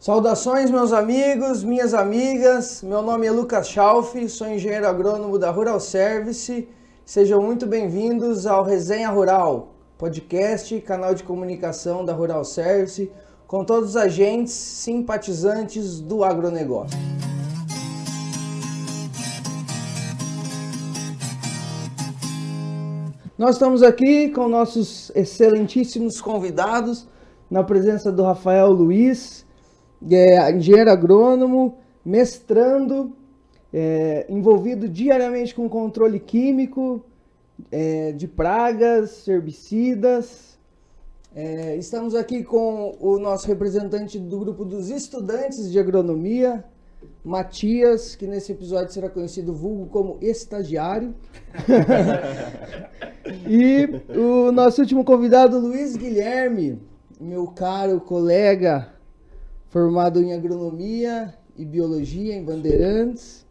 Saudações, meus amigos, minhas amigas. Meu nome é Lucas Schalf, sou engenheiro agrônomo da Rural Service. Sejam muito bem-vindos ao Resenha Rural, podcast, canal de comunicação da Rural Service, com todos os agentes simpatizantes do agronegócio. Nós estamos aqui com nossos excelentíssimos convidados, na presença do Rafael Luiz, é, engenheiro agrônomo, mestrando, é, envolvido diariamente com controle químico é, de pragas, herbicidas. É, estamos aqui com o nosso representante do grupo dos estudantes de agronomia, Matias, que nesse episódio será conhecido vulgo como estagiário. e o nosso último convidado, Luiz Guilherme, meu caro colega, formado em agronomia e biologia em Bandeirantes,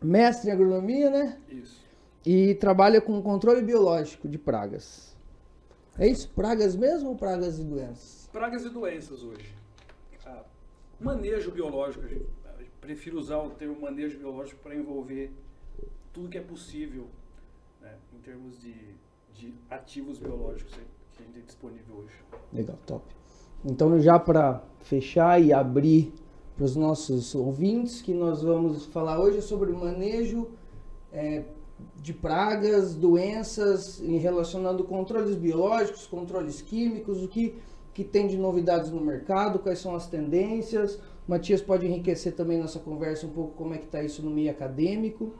mestre em agronomia, né? Isso. E trabalha com controle biológico de pragas. É isso? Pragas mesmo ou pragas e doenças? Pragas e doenças hoje. Ah, manejo biológico, prefiro usar o termo manejo biológico para envolver tudo que é possível né, em termos de, de ativos biológicos que a gente tem disponível hoje. Legal, top. Então, já para fechar e abrir para os nossos ouvintes, que nós vamos falar hoje sobre o manejo é, de pragas, doenças, em relacionando controles biológicos, controles químicos, o que, que tem de novidades no mercado, quais são as tendências. O Matias pode enriquecer também nossa conversa um pouco como é que está isso no meio acadêmico,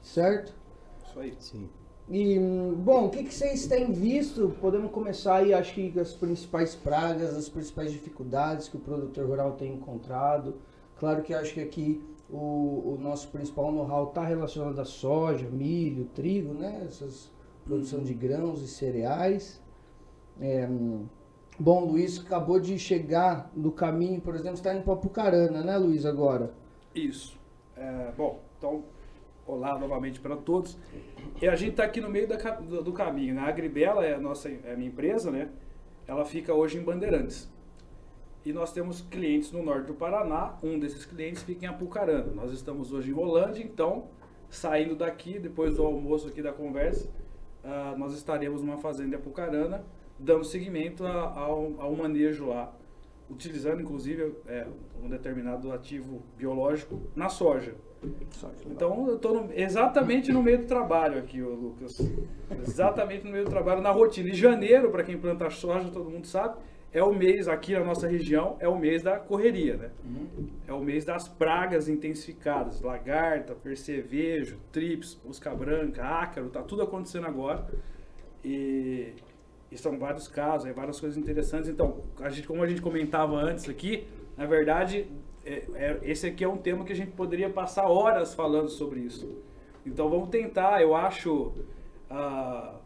certo? Isso aí. Sim. E, bom, o que, que vocês têm visto? Podemos começar aí, acho que as principais pragas, as principais dificuldades que o produtor rural tem encontrado. Claro que acho que aqui o, o nosso principal know-how está relacionado à soja, milho, trigo, né? Essas produção de grãos e cereais. É, bom, Luiz acabou de chegar no caminho, por exemplo, está indo para Pucarana, né, Luiz, agora? Isso. É, bom, então Olá novamente para todos. E a gente está aqui no meio da, do, do, caminho. Né? A Agribela é a, nossa, é a minha empresa, né? Ela fica hoje em Bandeirantes. E nós temos clientes no norte do Paraná. Um desses clientes fica em Apucarana. Nós estamos hoje em Rolândia, então, saindo daqui, depois do almoço aqui da conversa, uh, nós estaremos numa fazenda em Apucarana, dando seguimento a, ao, ao manejo lá, utilizando inclusive é, um determinado ativo biológico na soja. Então eu estou exatamente no meio do trabalho aqui, Lucas. Exatamente no meio do trabalho, na rotina. E janeiro, para quem planta soja, todo mundo sabe, é o mês, aqui na nossa região, é o mês da correria, né? Uhum. É o mês das pragas intensificadas. Lagarta, percevejo, trips, mosca branca, ácaro, tá tudo acontecendo agora. E, e são vários casos, é várias coisas interessantes. Então, a gente, como a gente comentava antes aqui, na verdade, esse aqui é um tema que a gente poderia passar horas falando sobre isso. Então vamos tentar, eu acho. Uh,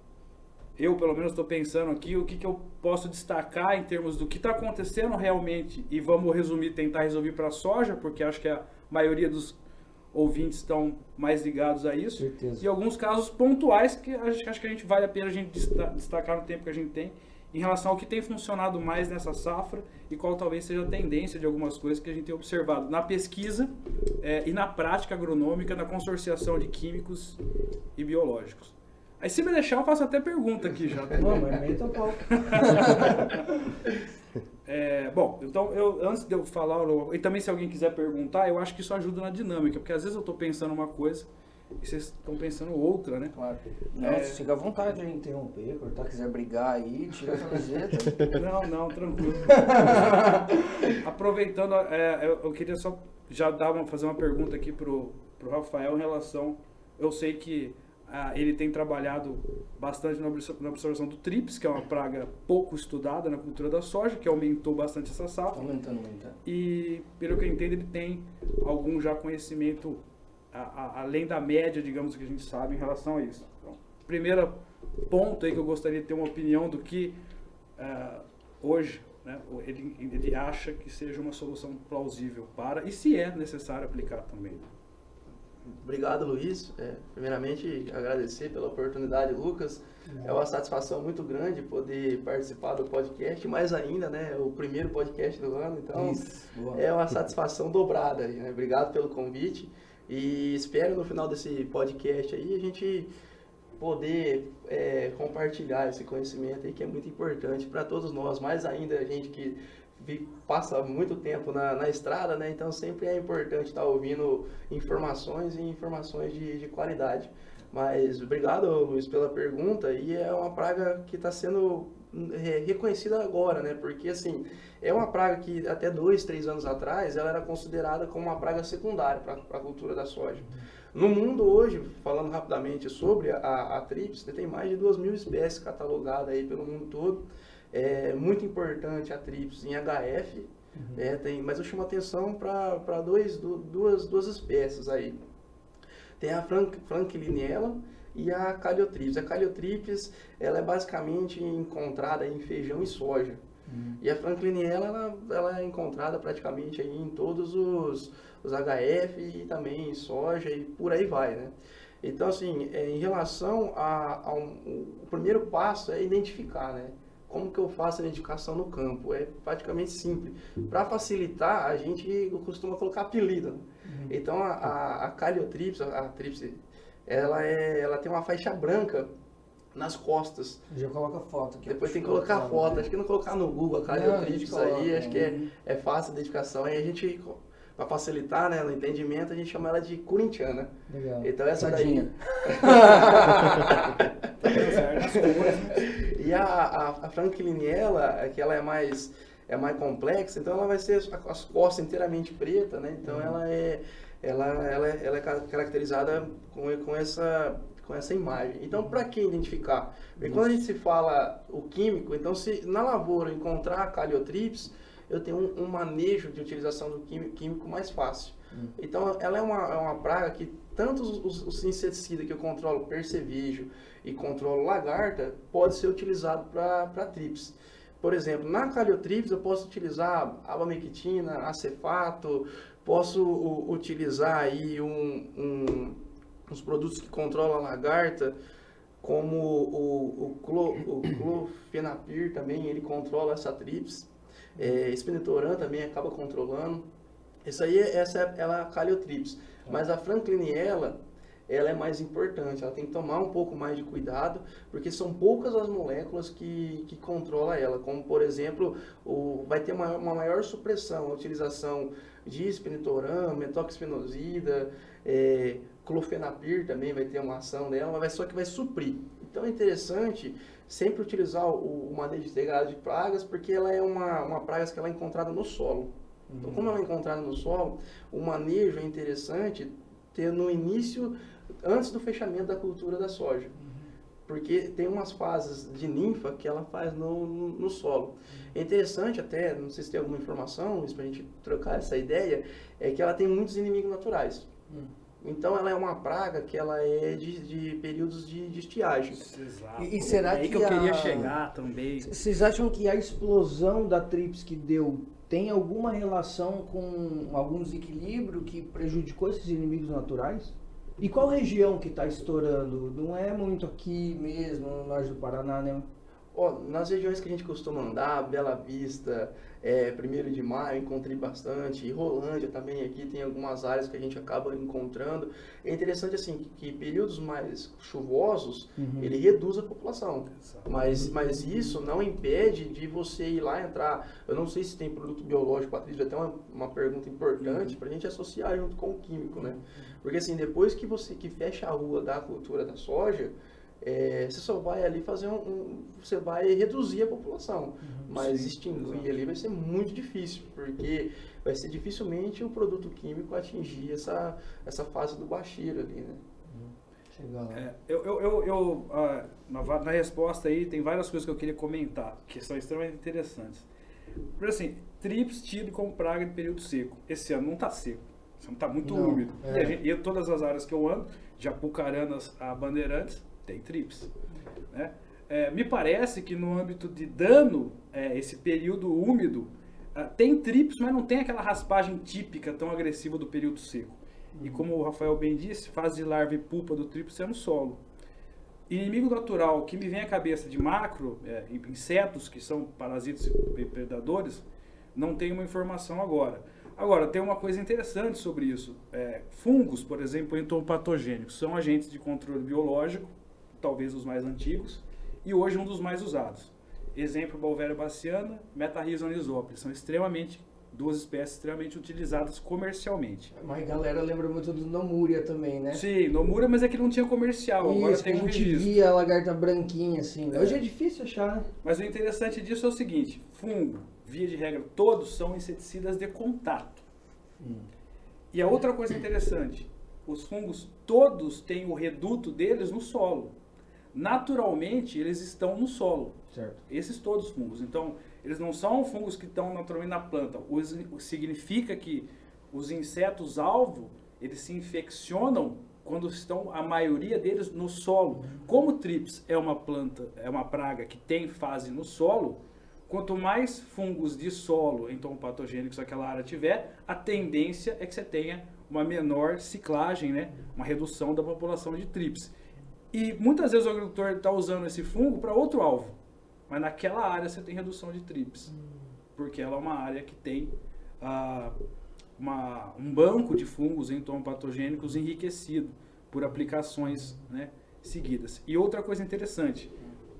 eu pelo menos estou pensando aqui o que, que eu posso destacar em termos do que está acontecendo realmente e vamos resumir, tentar resolver para a soja, porque acho que a maioria dos ouvintes estão mais ligados a isso. Certeza. E alguns casos pontuais que acho, acho que a gente vale a pena a gente destacar no tempo que a gente tem em relação ao que tem funcionado mais nessa safra e qual talvez seja a tendência de algumas coisas que a gente tem observado na pesquisa é, e na prática agronômica, na consorciação de químicos e biológicos. Aí se me deixar, eu faço até pergunta aqui já. Não, mas meio pau. é, bom, então eu, antes de eu falar, e também se alguém quiser perguntar, eu acho que isso ajuda na dinâmica, porque às vezes eu estou pensando uma coisa e vocês estão pensando outra, né? Claro. Não, é... fica à vontade de interromper, cortar, quiser brigar aí, tira a camiseta. não, não, tranquilo. Aproveitando, é, eu, eu, queria só já dar uma, fazer uma pergunta aqui pro, pro Rafael em relação. Eu sei que ah, ele tem trabalhado bastante na observação do TRIPS, que é uma praga pouco estudada na cultura da soja, que aumentou bastante essa safra. Aumentando, aumentando. E, pelo que eu entendo, ele tem algum já conhecimento a, a, além da média, digamos, que a gente sabe em relação a isso. Então, primeiro ponto aí que eu gostaria de ter uma opinião do que uh, hoje né, ele, ele acha que seja uma solução plausível para, e se é necessário aplicar também. Obrigado, Luiz. É, primeiramente, agradecer pela oportunidade, Lucas. É uma satisfação muito grande poder participar do podcast, mais ainda, né? O primeiro podcast do ano, então Isso, é uma satisfação dobrada. Né? Obrigado pelo convite e espero no final desse podcast aí a gente poder é, compartilhar esse conhecimento aí que é muito importante para todos nós, mais ainda a gente que passa muito tempo na, na estrada, né? Então sempre é importante estar ouvindo informações e informações de, de qualidade. Mas obrigado, Luiz, pela pergunta. E é uma praga que está sendo reconhecida agora, né? Porque assim é uma praga que até dois, três anos atrás ela era considerada como uma praga secundária para a cultura da soja. No mundo hoje, falando rapidamente sobre a, a TRIPS, tem mais de duas mil espécies catalogadas aí pelo mundo todo. É muito importante a TRIPS em HF, uhum. é, tem, mas eu chamo atenção para duas, duas espécies aí. Tem a Frank, Frankliniella e a Caliotrips. A Caliotrips ela é basicamente encontrada em feijão e soja. Uhum. E a Frankliniella ela, ela é encontrada praticamente aí em todos os, os HF e também em soja e por aí vai, né? Então, assim, é, em relação ao o primeiro passo é identificar, né? Como que eu faço a identificação no campo? É praticamente simples. Para facilitar, a gente costuma colocar apelido. Né? Uhum. Então, a, a, a Caliotrips, a, a trips, ela, é, ela tem uma faixa branca nas costas. Já coloca foto aqui. Depois tem que colocar foto. Né? Acho que não colocar no Google a Caliotrips aí, acho que é, né? é fácil a identificação. Aí a gente para facilitar né, no entendimento, a gente chama ela de corintiana. Legal. Então essa Tadinha. daí. e a, a, a Frankliniella, que ela é mais, é mais complexa, então ela vai ser as costas inteiramente preta, né? Então uhum. ela é ela, ela, é, ela é caracterizada com, com, essa, com essa imagem. Então, para que identificar? Porque quando a gente se fala o químico, então se na lavoura encontrar caliotrips, eu tenho um, um manejo de utilização do químico, mais fácil. Hum. Então, ela é uma, é uma praga que tanto os, os, os inseticidas que eu controlo, percevejo e controlo lagarta, pode ser utilizado para trips. Por exemplo, na caliotrips eu posso utilizar abamectina, acefato, posso utilizar aí um, um, uns produtos que controlam a lagarta, como o, o, clo, o clofenapir também, ele controla essa trips. É, Spinetoran também acaba controlando. Isso aí, essa é, ela é a caliotrips. Mas a Frankliniella, ela é mais importante. Ela tem que tomar um pouco mais de cuidado, porque são poucas as moléculas que, que controla ela. Como, por exemplo, o, vai ter uma, uma maior supressão, a utilização de spinetoram, metoxifenosida, é, clofenapir também vai ter uma ação dela, mas só que vai suprir. Então é interessante sempre utilizar o, o manejo integrado de pragas, porque ela é uma, uma praga que ela é encontrada no solo. Então, como ela é encontrada no solo, o manejo é interessante ter no início, antes do fechamento da cultura da soja. Porque tem umas fases de ninfa que ela faz no, no, no solo. É interessante até, não sei se tem alguma informação, para a gente trocar essa ideia, é que ela tem muitos inimigos naturais. Hum. Então ela é uma praga que ela é de, de períodos de, de estiagem. Exato. E, e será é que, que eu a... queria chegar também. Vocês acham que a explosão da trips que deu tem alguma relação com algum desequilíbrio que prejudicou esses inimigos naturais? E qual região que está estourando? Não é muito aqui mesmo, no norte do Paraná, né? Oh, nas regiões que a gente costuma andar, Bela Vista, é, primeiro de maio, encontrei bastante. E Rolândia também, aqui tem algumas áreas que a gente acaba encontrando. É interessante, assim, que, que períodos mais chuvosos, uhum. ele reduz a população. Mas, mas isso não impede de você ir lá entrar. Eu não sei se tem produto biológico, Patrícia, até uma, uma pergunta importante uhum. para a gente associar junto com o químico, né? Porque, assim, depois que você que fecha a rua da cultura da soja, é, você só vai ali fazer um, um, Você vai reduzir a população. Uhum, mas sim, extinguir exatamente. ali vai ser muito difícil, porque vai ser dificilmente o produto químico atingir essa, essa fase do baixeiro ali, né? Uhum. É, eu, eu, eu, eu ah, na, na, resposta aí tem várias coisas que eu queria comentar, que são extremamente interessantes. Por assim, trips tido como praga de período seco. Esse ano não está seco, está muito não, úmido. É. E, gente, e todas as áreas que eu ando, de Apucaranas a Bandeirantes, tem TRIPS. Né? É, me parece que no âmbito de dano, é, esse período úmido, uh, tem TRIPS, mas não tem aquela raspagem típica tão agressiva do período seco. E como o Rafael bem disse, fase de larva e pupa do tríplice é no solo. Inimigo natural que me vem à cabeça de macro, é, insetos que são parasitas e predadores, não tenho uma informação agora. Agora, tem uma coisa interessante sobre isso. É, fungos, por exemplo, entomopatogênicos, são agentes de controle biológico, talvez os mais antigos, via de regra, todos são inseticidas de contato. E a outra coisa interessante, os fungos todos têm o reduto deles no solo. Naturalmente, eles estão no solo. Certo. Esses todos os fungos. Então, eles não são fungos que estão naturalmente na planta. O significa que os insetos alvo, eles se infeccionam quando estão a maioria deles no solo. Como o trips é uma planta, é uma praga que tem fase no solo, quanto mais fungos de solo, então patogênicos aquela área tiver, a tendência é que você tenha uma menor ciclagem, né? Uma redução da população de trips. E muitas vezes o agricultor está usando esse fungo para outro alvo. Mas naquela área você tem redução de trips. Porque ela é uma área que tem ah, uma- um banco de fungos entomopatogênicos enriquecido por aplicações né, seguidas. E outra coisa interessante,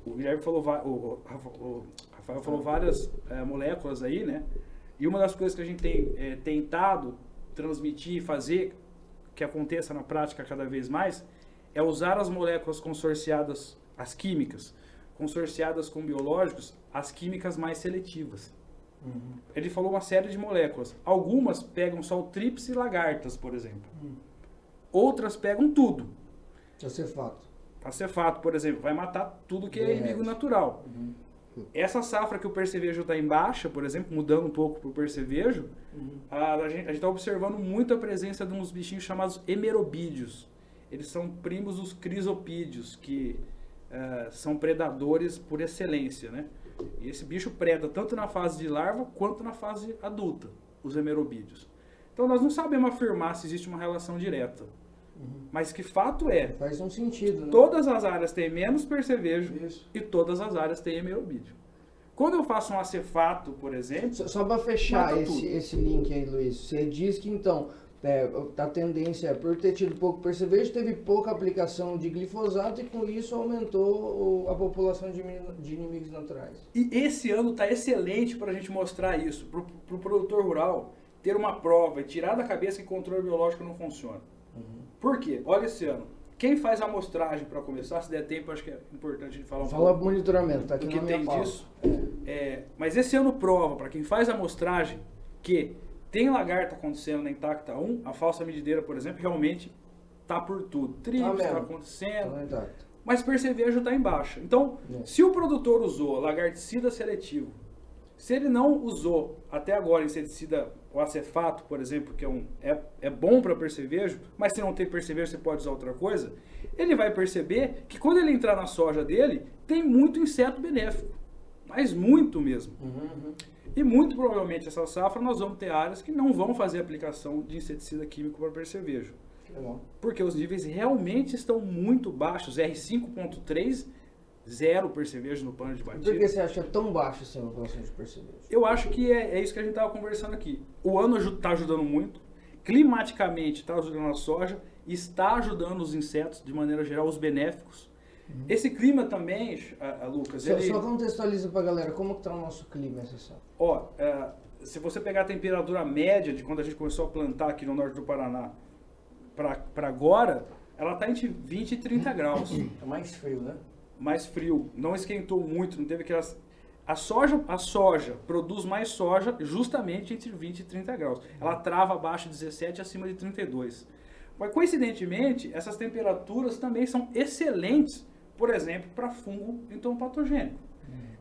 o Guilherme falou, o, o o Rafael falou várias eh, moléculas aí, né? E uma das coisas que a gente tem eh, tentado transmitir e fazer que aconteça na prática cada vez mais é usar as moléculas consorciadas, as químicas, consorciadas com biológicos, as químicas mais seletivas. Ele falou uma série de moléculas. Algumas pegam só o trips e lagartas, por exemplo. Outras pegam tudo. Isso é fato. Acefato, por exemplo, vai matar tudo que é É. inimigo natural. Essa safra que o percevejo está em baixa, por exemplo, mudando um pouco para o percevejo, a, a gente está observando muito a presença de uns bichinhos chamados hemerobídeos. Eles são primos dos crisopídeos, que eh, são predadores por excelência, né? E esse bicho preda tanto na fase de larva quanto na fase adulta, os hemerobídeos. Então nós não sabemos afirmar se existe uma relação direta. Mas que fato é, Faz um sentido, né? todas as áreas têm menos percevejo Isso. e todas as áreas têm hemerobídeo. Quando eu faço um acefato, por exemplo, Só, só para fechar esse, esse link aí, Luiz, você diz que então é, a tendência é por ter tido pouco percevejo, teve pouca aplicação de glifosato e com isso aumentou o- a população de, de inimigos naturais. E esse ano está excelente para a gente mostrar isso, para o produtor rural ter uma prova e tirar da cabeça que controle biológico não funciona. Por quê? Olha esse ano. Quem faz a amostragem para começar, se der tempo, acho que é importante a gente falar um Fala pouco monitoramento, tá aqui que tem disso. É, mas esse ano prova, para quem faz a amostragem, que tem lagarta acontecendo na Intacta 1, a falsa medideira, por exemplo, realmente tá por tudo. Trips Tá está mesmo. acontecendo, intacto. mas percevejo está em baixa. Então, É. se o produtor usou lagarticida seletivo, se ele não usou até agora inseticida, o acefato, por exemplo, que é, um, é, é bom para percevejo, mas se não tem percevejo você pode usar outra coisa, ele vai perceber que quando ele entrar na soja dele, tem muito inseto benéfico. Mas muito mesmo. Uhum, E muito provavelmente essa safra nós vamos ter áreas que não vão fazer aplicação de inseticida químico para percevejo. Porque os níveis realmente estão muito baixos. R5.3, zero percevejo no pano de E por batida. que você acha tão baixo assim a população de percevejo? Eu acho que é, é isso que a gente estava conversando aqui. O ano está ajudando muito, climaticamente está ajudando a soja, está ajudando os insetos, de maneira geral, os benéficos. Esse clima também, a, a Lucas, Só, ele, só contextualiza pra galera como que tá o nosso clima essa safra. ó, é, se você pegar a temperatura média de quando a gente começou a plantar aqui no norte do Paraná para agora, ela está entre 20 e 30 graus. É mais frio, né? Mais frio, não esquentou muito, não teve aquelas. A soja, a soja produz mais soja justamente entre 20 e 30 graus. Ela trava abaixo de 17 e acima de 32. Mas coincidentemente, essas temperaturas também são excelentes, por exemplo, para fungo entomopatogênico.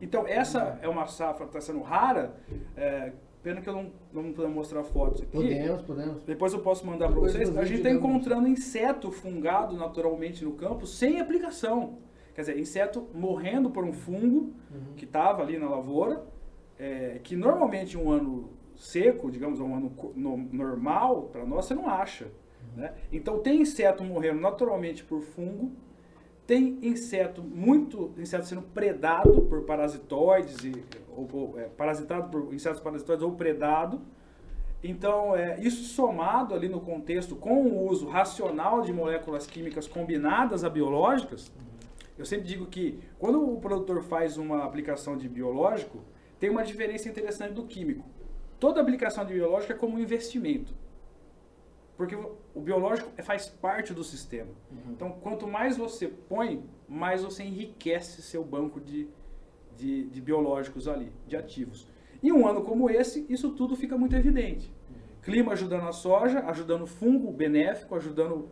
Então essa é uma safra que está sendo rara. é, pena que eu não, não puder mostrar fotos aqui. Podemos, podemos. Depois eu posso mandar para vocês. A gente está encontrando inseto fungado naturalmente no campo sem aplicação. Quer dizer, inseto morrendo por um fungo Uhum. que estava ali na lavoura, é, que normalmente um ano seco, digamos, um ano no- normal, para nós você não acha. Né? Então tem inseto morrendo naturalmente por fungo, tem inseto, muito inseto sendo predado por parasitoides, e, ou, ou é, parasitado por insetos parasitoides ou predado. Então, é, isso somado ali no contexto com o uso racional de moléculas químicas combinadas a biológicas, eu sempre digo que quando o produtor faz uma aplicação de biológico, tem uma diferença interessante do químico. Toda aplicação de biológico é como um investimento. Porque o biológico faz parte do sistema. Uhum. Então, quanto mais você põe, mais você enriquece seu banco de, de, de, biológicos ali, de ativos. E um ano como esse, isso tudo fica muito evidente. Clima ajudando a soja, ajudando fungo benéfico, ajudando uh,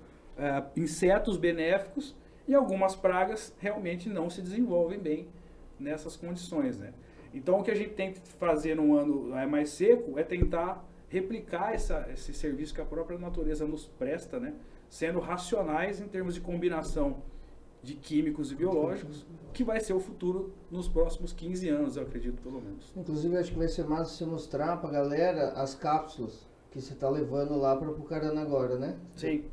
insetos benéficos, e algumas pragas realmente não se desenvolvem bem nessas condições. Né? Então, o que a gente tem que fazer num ano é, mais seco é tentar replicar essa, esse serviço que a própria natureza nos presta, né? sendo racionais em termos de combinação de químicos e biológicos, que vai ser o futuro nos próximos 15 anos, eu acredito, pelo menos. Inclusive, acho que vai ser massa você mostrar para a galera as cápsulas que você está levando lá para Pucarana agora, né? Sim.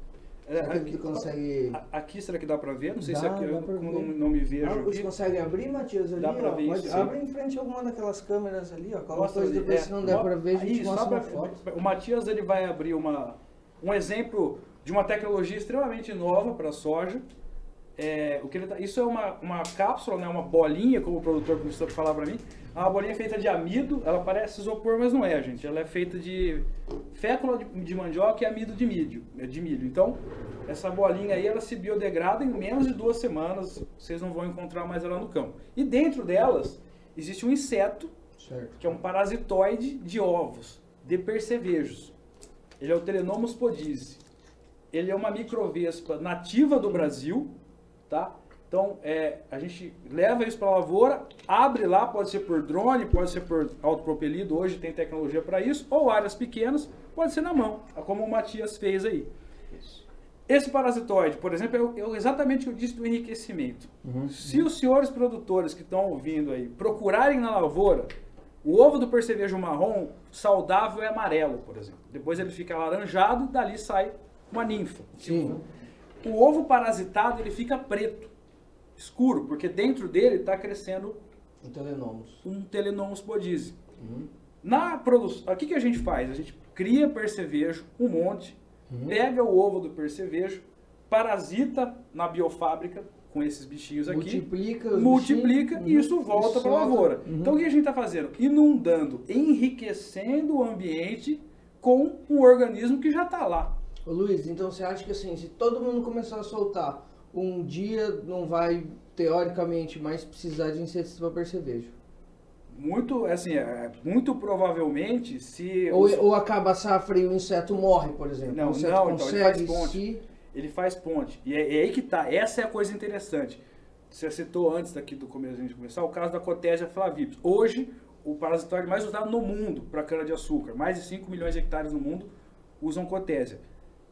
É, aqui, consegue... Aqui será que dá para ver? Não sei dá, se aqui eu não, não, me vejo. Ah, você consegue abrir, Matias, ali? Dá para ver Pode, isso, Abre em frente a alguma daquelas câmeras ali, ó. Coloca ali, depois, é, se não der para ver, a gente isso, mostra foto. O Matias ele vai abrir uma, um exemplo de uma tecnologia extremamente nova para a soja. É, o que ele tá, isso é uma, uma cápsula, né, uma bolinha, como o produtor começou a falar para mim. É uma bolinha feita de amido, ela parece isopor, mas não é, gente. Ela é feita de fécula de, de mandioca e amido de milho, de milho. Então, essa bolinha aí, ela se biodegrada em menos de duas semanas. Vocês não vão encontrar mais ela no campo. E dentro delas, existe um inseto, certo. que é um parasitoide de ovos, de percevejos. Ele é o Telenomus podise. Ele é uma microvespa nativa do Brasil, tá? Então, é, a gente leva isso para a lavoura, abre lá, pode ser por drone, pode ser por autopropelido, hoje tem tecnologia para isso, ou áreas pequenas, pode ser na mão, como o Matias fez aí. Isso. Esse parasitoide, por exemplo, é, é exatamente o que eu disse do enriquecimento. Uhum, Se os senhores produtores que estão ouvindo aí procurarem na lavoura, o ovo do percevejo marrom saudável é amarelo, por exemplo. Depois ele fica alaranjado, dali sai uma ninfa. Sim. O ovo parasitado ele fica preto, escuro, porque dentro dele está crescendo um telenomus. Um telenomus podise. Uhum. Na produção, o que, que a gente faz? A gente cria percevejo, um monte, uhum. pega o ovo do percevejo, parasita na biofábrica com esses bichinhos aqui, multiplica, multiplica e isso volta para a lavoura. Uhum. Então o que a gente está fazendo? Inundando, enriquecendo o ambiente com um organismo que já está lá. Ô Luiz, então você acha que assim, se todo mundo começar a soltar, um dia não vai, teoricamente, mais precisar de inseticida para percevejo? Muito, assim, é, muito provavelmente, se... Ou, os... ou acaba a safra e o inseto morre, por exemplo. Não, não, então ele faz ponte. Se... Ele faz ponte. E é, é, aí que tá, essa é a coisa interessante. Você citou antes daqui do começo a gente começar, o caso da Cotésia flavips. Hoje, o parasitóide mais usado no mundo para cana-de-açúcar. Mais de 5 milhões de hectares no mundo usam Cotésia.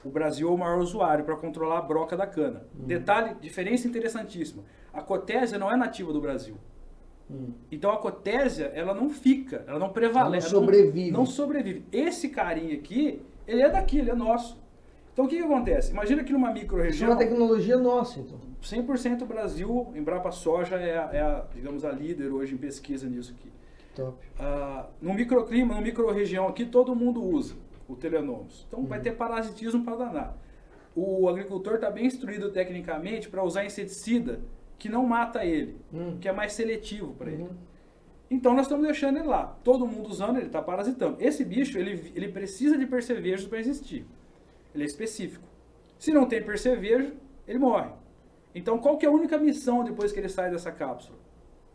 O Brasil é o maior usuário para controlar a broca da cana. Hum. Detalhe, diferença interessantíssima. A cotésia não é nativa do Brasil. Hum. Então a cotésia, ela não fica, ela não prevalece. Ela não sobrevive. Não, não, sobrevive. Esse carinha aqui, ele é daqui, ele é nosso. Então o que, que acontece? Imagina que numa micro-região... Isso é uma tecnologia nossa, então. 100% Brasil, Embrapa Soja é a, é a, digamos, a líder hoje em pesquisa nisso aqui. Top. Ah, no microclima, no micro-região aqui, todo mundo usa o telenomus. Então uhum. vai ter parasitismo para danar. O agricultor está bem instruído tecnicamente para usar inseticida que não mata ele, uhum. que é mais seletivo para ele. Uhum. Então nós estamos deixando ele lá. Todo mundo usando, ele está parasitando. Esse bicho, ele, ele precisa de percevejos para existir. Ele é específico. Se não tem percevejo, ele morre. Então qual que é a única missão depois que ele sai dessa cápsula?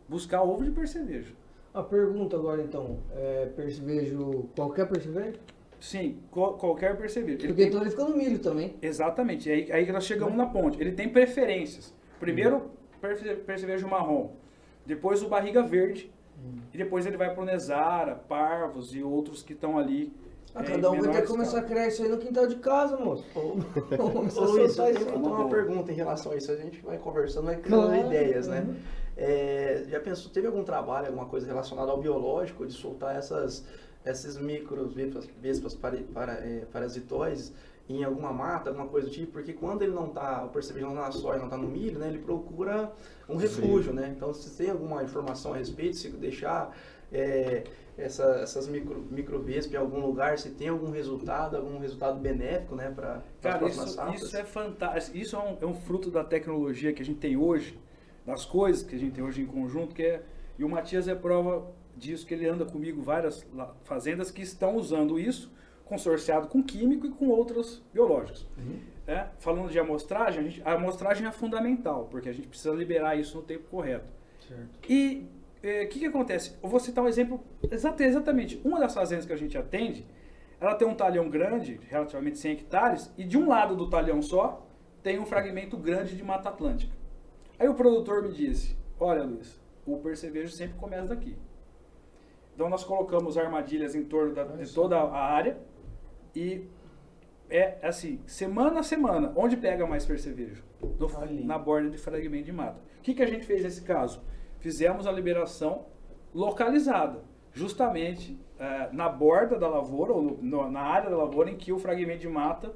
Buscar ovo de percevejo. A pergunta agora então, é percevejo, qualquer percevejo? Sim, qualquer percevejo. Porque tem... então ele fica no milho também. Exatamente, aí, aí nós chegamos na ponte. Ele tem preferências. Primeiro, uhum. percevejo marrom, depois o barriga verde, uhum. e depois ele vai para o Nesara, Parvos e outros que estão ali. Ah, é, cada um vai ter que começar a criar isso aí no quintal de casa, moço. Vamos Ô, Luiz, eu tenho uma, uma pergunta em relação a isso. A gente vai conversando, vai criando ideias, né? É, já pensou, teve algum trabalho, alguma coisa relacionada ao biológico, de soltar essas essas micro vespas, vespas para, para, é, parasitóides em alguma mata, alguma coisa do tipo, porque quando ele não está, o percevejo não está na soja, não está no milho, né, ele procura um refúgio, né? Então, se tem alguma informação a respeito, se deixar é, essa, essas micro, micro vespas em algum lugar, se tem algum resultado, algum resultado benéfico, né, para as próximas isso, Isso é fantástico, isso é um, é um fruto da tecnologia que a gente tem hoje, das coisas que a gente tem hoje em conjunto, que é, e o Matias é prova disso, que ele anda comigo várias fazendas que estão usando isso, consorciado com químico e com outros biológicos. Uhum. É, falando de amostragem, a, gente, a, amostragem é fundamental, porque a gente precisa liberar isso no tempo correto. Certo. E o é, que, que acontece? Eu vou citar um exemplo, exatamente, uma das fazendas que a gente atende, ela tem um talhão grande, relativamente 100 hectares, e de um lado do talhão só, tem um fragmento grande de Mata Atlântica. Aí o produtor me disse, olha Luiz, o percevejo sempre começa daqui. Então nós colocamos armadilhas em torno da, de toda a área, e é assim, semana a semana, onde pega mais percevejo? No, na borda de fragmento de mata. O que, que a gente fez nesse caso? Fizemos a liberação localizada, justamente é, na borda da lavoura, ou no, na área da lavoura em que o fragmento de mata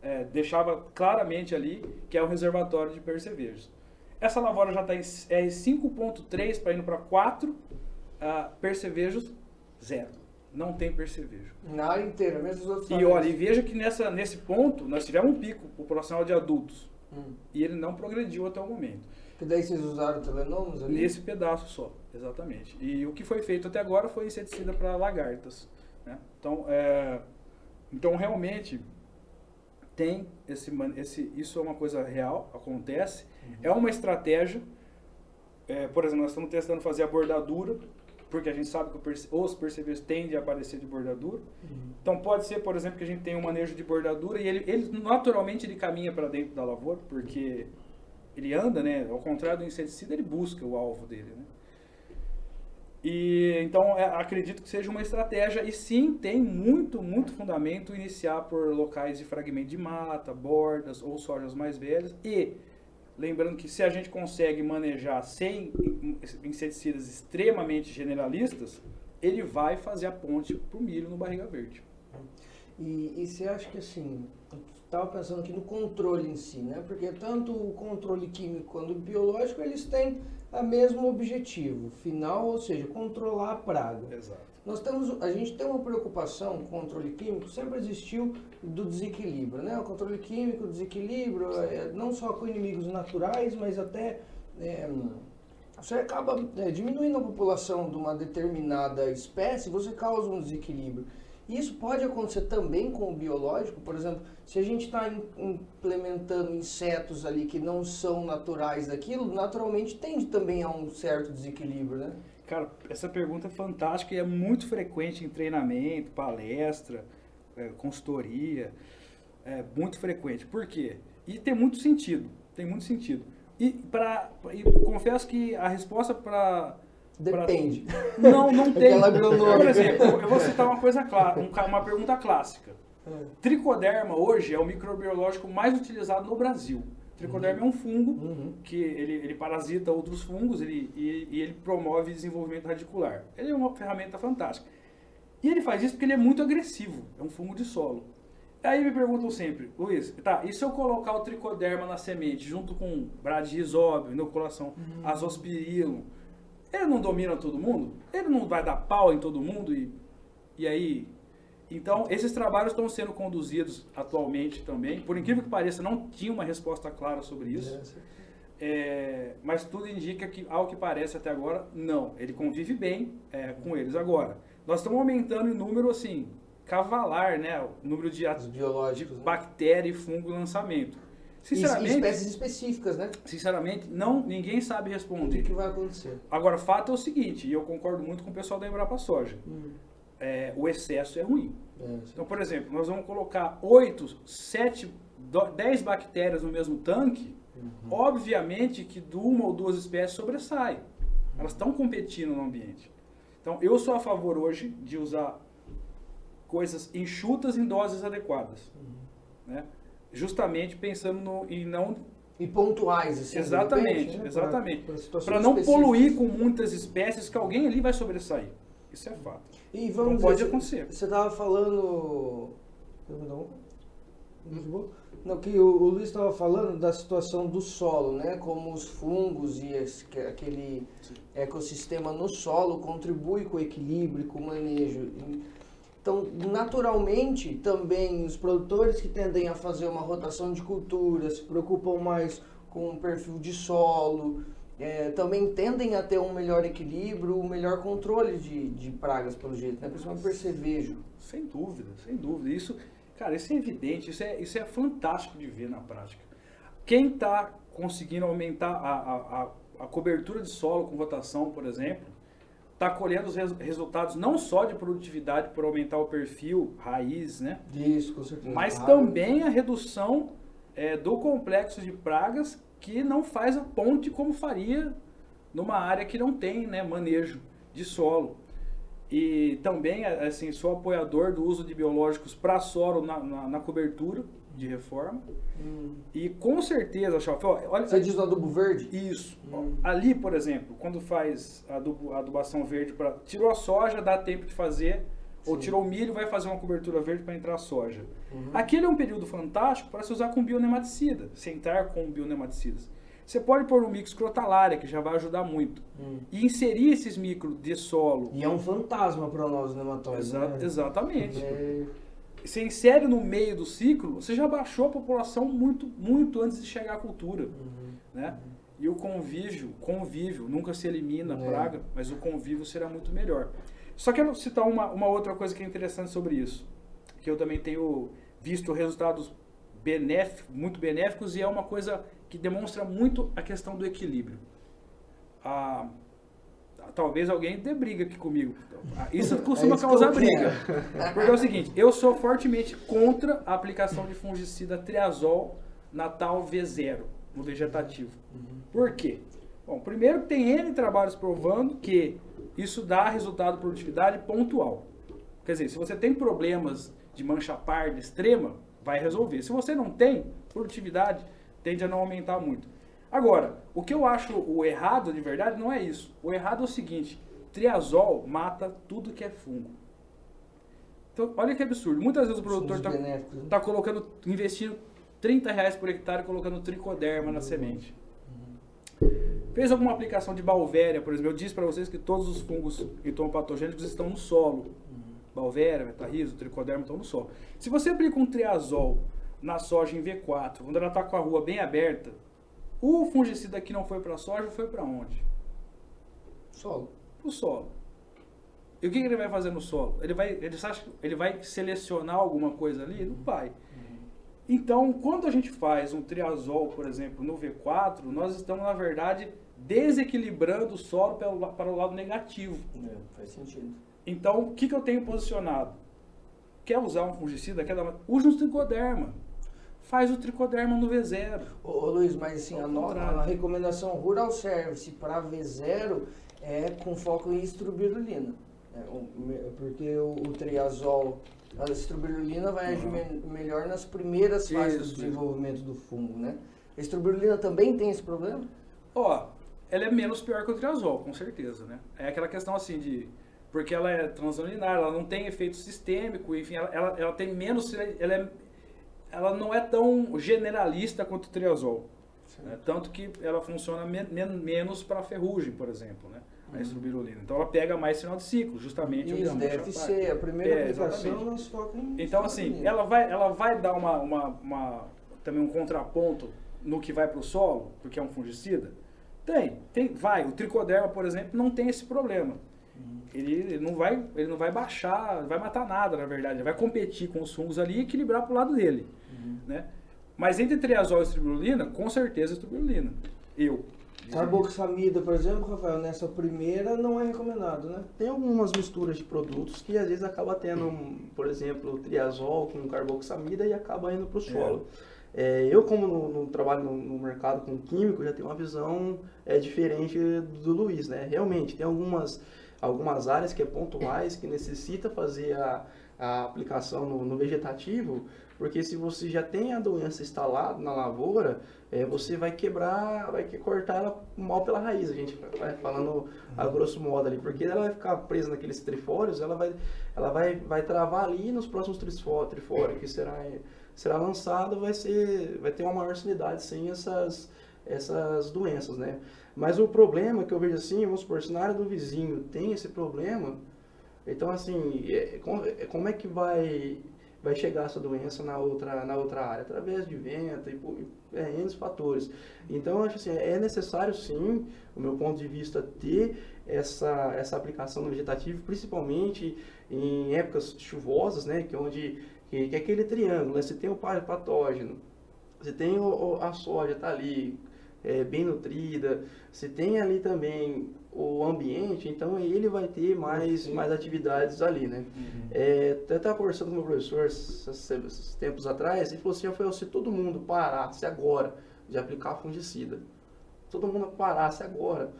é, deixava claramente ali que é o reservatório de percevejos. Essa lavoura já está em é 5.3 para indo para 4, uh, percevejos zero não tem percevejo. Na área inteira, mesmo os outros. E olha, e veja que nessa, nesse ponto nós tivemos um pico populacional de adultos. Hum. E ele não progrediu até o momento. Que daí vocês usaram telenomos ali? Nesse pedaço só, exatamente. E o que foi feito até agora foi inseticida para lagartas. Né? Então, é, então, realmente, tem esse, esse. Isso é uma coisa real, acontece. Uhum. É uma estratégia. É, por exemplo, nós estamos testando fazer a bordadura porque a gente sabe que os percevejos tendem a aparecer de bordadura. Uhum. Então pode ser, por exemplo, que a gente tenha um manejo de bordadura e ele, ele naturalmente ele caminha para dentro da lavoura, porque ele anda, né? Ao contrário do inseticida, ele busca o alvo dele, né? E então é, acredito que seja uma estratégia e sim tem muito, muito fundamento iniciar por locais de fragmento de mata, bordas ou sojas mais velhas e Lembrando que se a gente consegue manejar sem inseticidas extremamente generalistas, ele vai fazer a ponte para o milho no barriga verde. E, e você acha que assim, estava pensando aqui no controle em si, né? Porque tanto o controle químico quanto o biológico, eles têm o mesmo objetivo final, ou seja, controlar a praga. Exato. Nós temos, a gente tem uma preocupação com o controle químico, sempre existiu do desequilíbrio, né? O controle químico, o desequilíbrio, é, não só com inimigos naturais, mas até é, você acaba é, diminuindo a população de uma determinada espécie, você causa um desequilíbrio. Isso pode acontecer também com o biológico, por exemplo, se a gente está implementando insetos ali que não são naturais daquilo, naturalmente tende também a um certo desequilíbrio, né? Cara, essa pergunta é fantástica e é muito frequente em treinamento, palestra, é, consultoria. É muito frequente. Por quê? E tem muito sentido. Tem muito sentido. E, pra, e confesso que a resposta para. Depende. Pra, não, não tem. Por exemplo, eu vou citar uma coisa clara, uma pergunta clássica. É. Tricoderma hoje é o microbiológico mais utilizado no Brasil. Tricoderma uhum. é um fungo uhum. que ele, ele parasita outros fungos ele, e, e, ele promove desenvolvimento radicular. Ele é uma ferramenta fantástica. E ele faz isso porque ele é muito agressivo, é um fungo de solo. Aí me perguntam sempre, Luiz, tá, e se eu colocar o tricoderma na semente junto com bradisóbio, inoculação, uhum. azospirilo, ele não domina todo mundo? Ele não vai dar pau em todo mundo e, e aí então, esses trabalhos estão sendo conduzidos atualmente também. Por incrível que pareça, não tinha uma resposta clara sobre isso. É, mas tudo indica que, ao que parece até agora, não. Ele convive bem é, com eles agora. Nós estamos aumentando em número, assim, cavalar, né? O número de, de né? bactéria e fungo lançamento. Sinceramente, e espécies específicas, né? Sinceramente, não, ninguém sabe responder. O que, que vai acontecer? Agora, fato é o seguinte, e eu concordo muito com o pessoal da Embrapa Soja. Hum é, o excesso é ruim. É, então, por exemplo, nós vamos colocar 8, 7, 10 bactérias no mesmo tanque, uhum. obviamente que de uma ou duas espécies sobressai. Elas estão competindo no ambiente. Então, eu sou a favor hoje de usar coisas enxutas em doses adequadas. Uhum. Né? Justamente pensando no, em não e pontuais, assim. Exatamente, né? exatamente. Para não poluir com muitas espécies que alguém ali vai sobressair. Isso é fato. E vamos Não pode acontecer. Você estava falando. Lisboa? Não, que o, o Luiz estava falando da situação do solo, né? Como os fungos e esse- que- aquele ecossistema no solo contribui com o equilíbrio, com o manejo. Então, naturalmente, também os produtores que tendem a fazer uma rotação de culturas, se preocupam mais com o perfil de solo, é, também tendem a ter um melhor equilíbrio, um melhor controle de, de pragas, pelo jeito, né? principalmente percevejo. Sem dúvida, sem dúvida. Isso, cara, isso é evidente, isso é, isso é fantástico de ver na prática. Quem está conseguindo aumentar a, a, a, a cobertura de solo com rotação, por exemplo, está colhendo os res- resultados não só de produtividade por aumentar o perfil raiz, né? Isso, com certeza. mas também a redução é, do complexo de pragas que não faz a ponte como faria numa área que não tem né, manejo de solo. E também, assim, sou apoiador do uso de biológicos para solo na, na, na cobertura de reforma. hum. E com certeza, Chalf, olha, Você diz o adubo verde? isso. Hum. Ali, por exemplo, quando faz a adubo- a adubação verde para tirou a soja, dá tempo de fazer, ou tirou o milho, vai fazer uma cobertura verde para entrar a soja. Uhum. Aquele é um período fantástico para se usar com bionematicida, se entrar com bionematicidas. Você pode pôr um mix crotalária, que já vai ajudar muito. Hum. E inserir esses micro de solo. E é um fantasma para nós, nematóides. Exa- né? Exatamente. É, Você insere no meio do ciclo, você já baixou a população muito, muito antes de chegar à cultura. uhum. né? E o convívio, convívio, nunca se elimina a É. praga, mas o convívio será muito melhor. Só quero citar uma, uma outra coisa que é interessante sobre isso, que eu também tenho visto resultados benéficos, muito benéficos e é uma coisa que demonstra muito a questão do equilíbrio. Ah, talvez alguém dê briga aqui comigo. Ah, Isso costuma É isso causar briga. Porque é o seguinte, eu sou fortemente contra a aplicação de fungicida triazol na tal V0, no vegetativo. Por quê? Bom, primeiro tem N trabalhos provando que isso dá resultado de produtividade pontual. Quer dizer, se você tem problemas de mancha parda extrema, vai resolver. Se você não tem, produtividade tende a não aumentar muito. Agora, o que eu acho o errado de verdade não é isso. O errado é o seguinte, triazol mata tudo que é fungo. Então, olha que absurdo. Muitas vezes o produtor está né? tá colocando, investindo 30 reais por hectare colocando tricoderma na semente. Fez alguma aplicação de balvéria, por exemplo, eu disse para vocês que todos os fungos entomopatogênicos estão no solo. Balvéria, metarrizo, tricoderma estão no solo. Se você aplica um triazol na soja em V4, quando ela está com a rua bem aberta, o fungicida que não foi para a soja foi para onde? Solo. Para o solo. E o que, que ele vai fazer no solo? Ele vai, ele, acha que ele vai selecionar alguma coisa ali? Não vai. Então, quando a gente faz um triazol, por exemplo, no V4, nós estamos, na verdade, desequilibrando o solo para para o lado negativo. É, faz sentido. Então, o que, que eu tenho posicionado? Quer usar um fungicida? Quer dar. Use um tricoderma. Faz o tricoderma no V0. Ô, ô, Luiz, mas assim, a, no- a recomendação Rural Service para V0 é com foco em estrubirulina. É, porque o, o triazol, a estrubirulina vai agir me- melhor nas primeiras fases Isso, do desenvolvimento do fungo, né? A estrubirulina também tem esse problema? Ó, ela é menos pior que o triazol, com certeza, né? É aquela questão assim de... Porque ela é transolinar, ela não tem efeito sistêmico, enfim, ela, ela, ela tem menos... Ela, é, ela não é tão generalista quanto o triazol. né? Tanto que ela funciona men- men- menos para ferrugem, por exemplo, né? A estrubirulina. Então ela pega mais final de ciclo, justamente. Isso, a deve ser. A primeira É, aplicação nós Então, assim, ela vai, ela vai dar uma, uma, uma- também um contraponto no que vai para o solo, porque é um fungicida? Tem, tem, vai. O tricoderma, por exemplo, não tem esse problema. Ele, ele não vai, ele não vai baixar, não vai matar nada, na verdade. Ele vai competir com os fungos ali e equilibrar para o lado dele, né? Mas entre triazol e estribulina, com certeza estribulina. Eu. Carboxamida, por exemplo, Rafael, nessa primeira não é recomendado, né? Tem algumas misturas de produtos que às vezes acaba tendo, por exemplo, triazol com carboxamida e acaba indo para o solo. É, eu, como no, no trabalho no, no mercado com químico, já tenho uma visão é, diferente do Luiz, né? Realmente, tem algumas, algumas áreas que é pontuais, que necessita fazer a, a aplicação no, no vegetativo, porque se você já tem a doença instalada na lavoura, é, você vai quebrar, vai cortar ela mal pela raiz, a gente vai falando a grosso modo ali, porque ela vai ficar presa naqueles trifórios, ela vai, ela vai, vai travar ali nos próximos trifórios, que será, será lançado, vai, ser, vai ter uma maior sanidade sem essas, essas doenças, né? Mas o problema que eu vejo assim, vamos supor, se na área do vizinho tem esse problema, então assim, é, é como é que vai vai chegar essa doença na outra, na outra área, através de vento e por é, fatores. Então, acho assim, é necessário sim, do meu ponto de vista, ter essa, essa aplicação no vegetativo, principalmente em épocas chuvosas, né, que é onde que, que é aquele triângulo, né, você tem o patógeno, você tem o, a soja, tá ali, é, bem nutrida, se tem ali também o ambiente, então ele vai ter mais, mais atividades ali, né? Uhum. É, eu estava conversando com o meu professor esses, tempos atrás, ele falou assim, Rafael, se todo mundo parasse agora de aplicar fungicida, todo mundo parasse agora,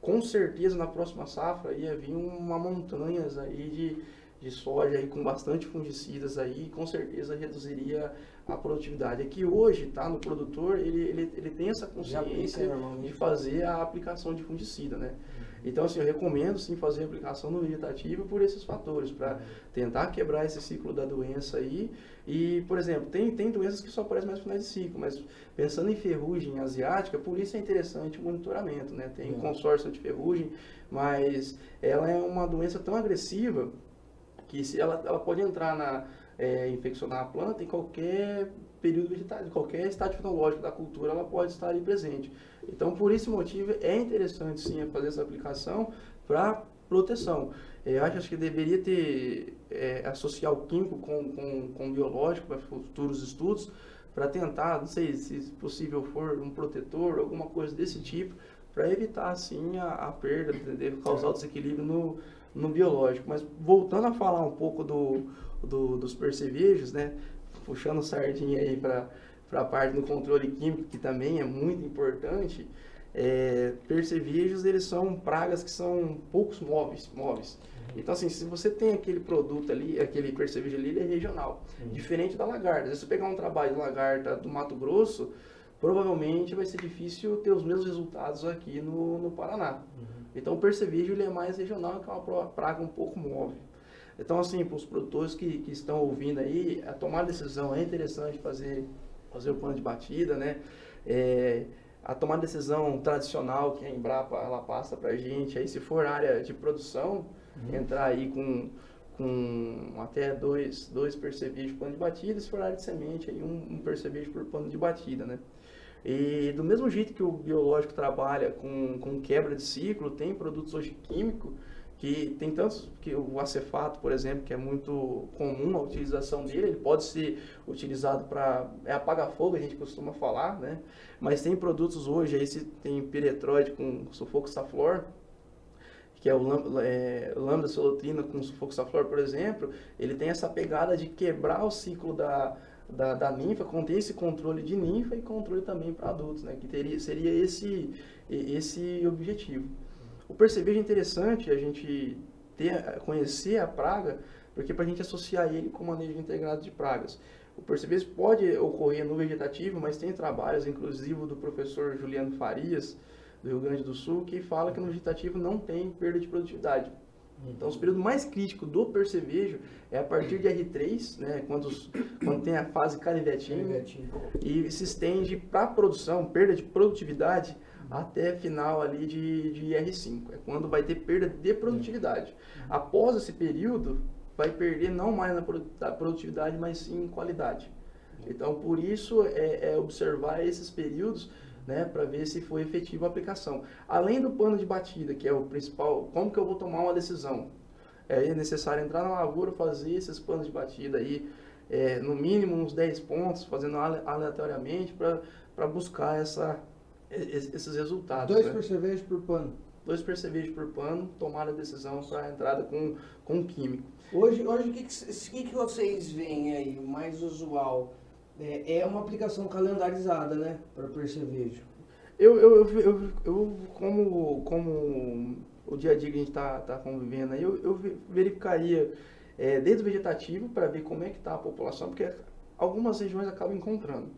com certeza na próxima safra ia vir uma montanha aí de, de soja aí com bastante fungicidas aí, com certeza reduziria a produtividade. É que hoje, tá, no produtor, ele, ele, ele tem essa consciência de fazer a aplicação de fungicida, né? Uhum. Então, assim, eu recomendo sim fazer a aplicação no vegetativo por esses fatores, para tentar quebrar esse ciclo da doença aí. E, por exemplo, tem, tem doenças que só aparecem mais no final de ciclo, mas pensando em ferrugem asiática, por isso é interessante o monitoramento, né? Tem é. consórcio de ferrugem, mas ela é uma doença tão agressiva que se ela, ela pode entrar na é, infeccionar a planta em qualquer período vegetal, qualquer estágio fenológico da cultura, ela pode estar ali presente. Então, por esse motivo, é interessante sim fazer essa aplicação para proteção. É, eu acho que deveria ter, é, associar o químico com, com, com o biológico para futuros estudos, para tentar, não sei se possível for um protetor, alguma coisa desse tipo, para evitar assim a, a perda, entendeu? causar o desequilíbrio no, no biológico. Mas voltando a falar um pouco do, do dos percevejos, né? puxando sardinha aí para a parte do controle químico, que também é muito importante, é, percevejos eles são pragas que são poucos móveis, móveis. Uhum. Então, assim, se você tem aquele produto ali, aquele percevejo ali, ele é regional, uhum. diferente da lagarta. Se você pegar um trabalho de lagarta do Mato Grosso, provavelmente vai ser difícil ter os mesmos resultados aqui no, no Paraná. Uhum. Então, o percevejo ele é mais regional, que é uma praga um pouco móvel. Então, assim, para os produtores que, que estão ouvindo aí, a tomar decisão é interessante fazer, fazer o plano de batida, né? É, a tomar decisão tradicional que a Embrapa ela passa para a gente, aí se for área de produção, uhum. entrar aí com, com até dois, dois percevejo por plano de batida, se for área de semente, aí um, um percevejo por plano de batida, né? E do mesmo jeito que o biológico trabalha com, com quebra de ciclo, tem produtos hoje químicos que tem tantos que o acefato, por exemplo, que é muito comum a utilização dele, ele pode ser utilizado para é apaga-fogo, a gente costuma falar, né? Mas tem produtos hoje aí se tem piretroide com sulfoxaflor, que é o é, lambda solotrina com sulfoxaflor, por exemplo, ele tem essa pegada de quebrar o ciclo da, da, da ninfa, contém esse controle de ninfa e controle também para adultos, né? Que teria, seria esse, esse objetivo. O percevejo é interessante a gente ter, conhecer a praga, porque para a gente associar ele com manejo integrado de pragas. O percevejo pode ocorrer no vegetativo, mas tem trabalhos, inclusive do professor Juliano Farias, do Rio Grande do Sul, que fala que no vegetativo não tem perda de produtividade. Então, os períodos mais críticos do percevejo é a partir de R3, né, quando, quando tem a fase canivetinha, e se estende para produção, perda de produtividade, até final ali de, de R5. É quando vai ter perda de produtividade. Após esse período, vai perder não mais na produtividade, mas sim em qualidade. Então, por isso, é, é observar esses períodos né, para ver se foi efetiva a aplicação. Além do plano de batida, que é o principal, como que eu vou tomar uma decisão? É necessário entrar na lavoura, fazer esses planos de batida aí, é, no mínimo uns 10 pontos, fazendo aleatoriamente para buscar essa, esses resultados. Dois né? percevejos por pano. Dois percevejos por pano, tomar a decisão para a entrada com, com químico. Hoje, hoje o que, que, que vocês veem aí, mais usual? É, é uma aplicação calendarizada, né, para percevejo. Eu, eu, eu, eu, eu, como, como o dia a dia que a gente está tá convivendo aí, eu, eu verificaria é, desde o vegetativo para ver como é que está a população, porque algumas regiões acabam encontrando.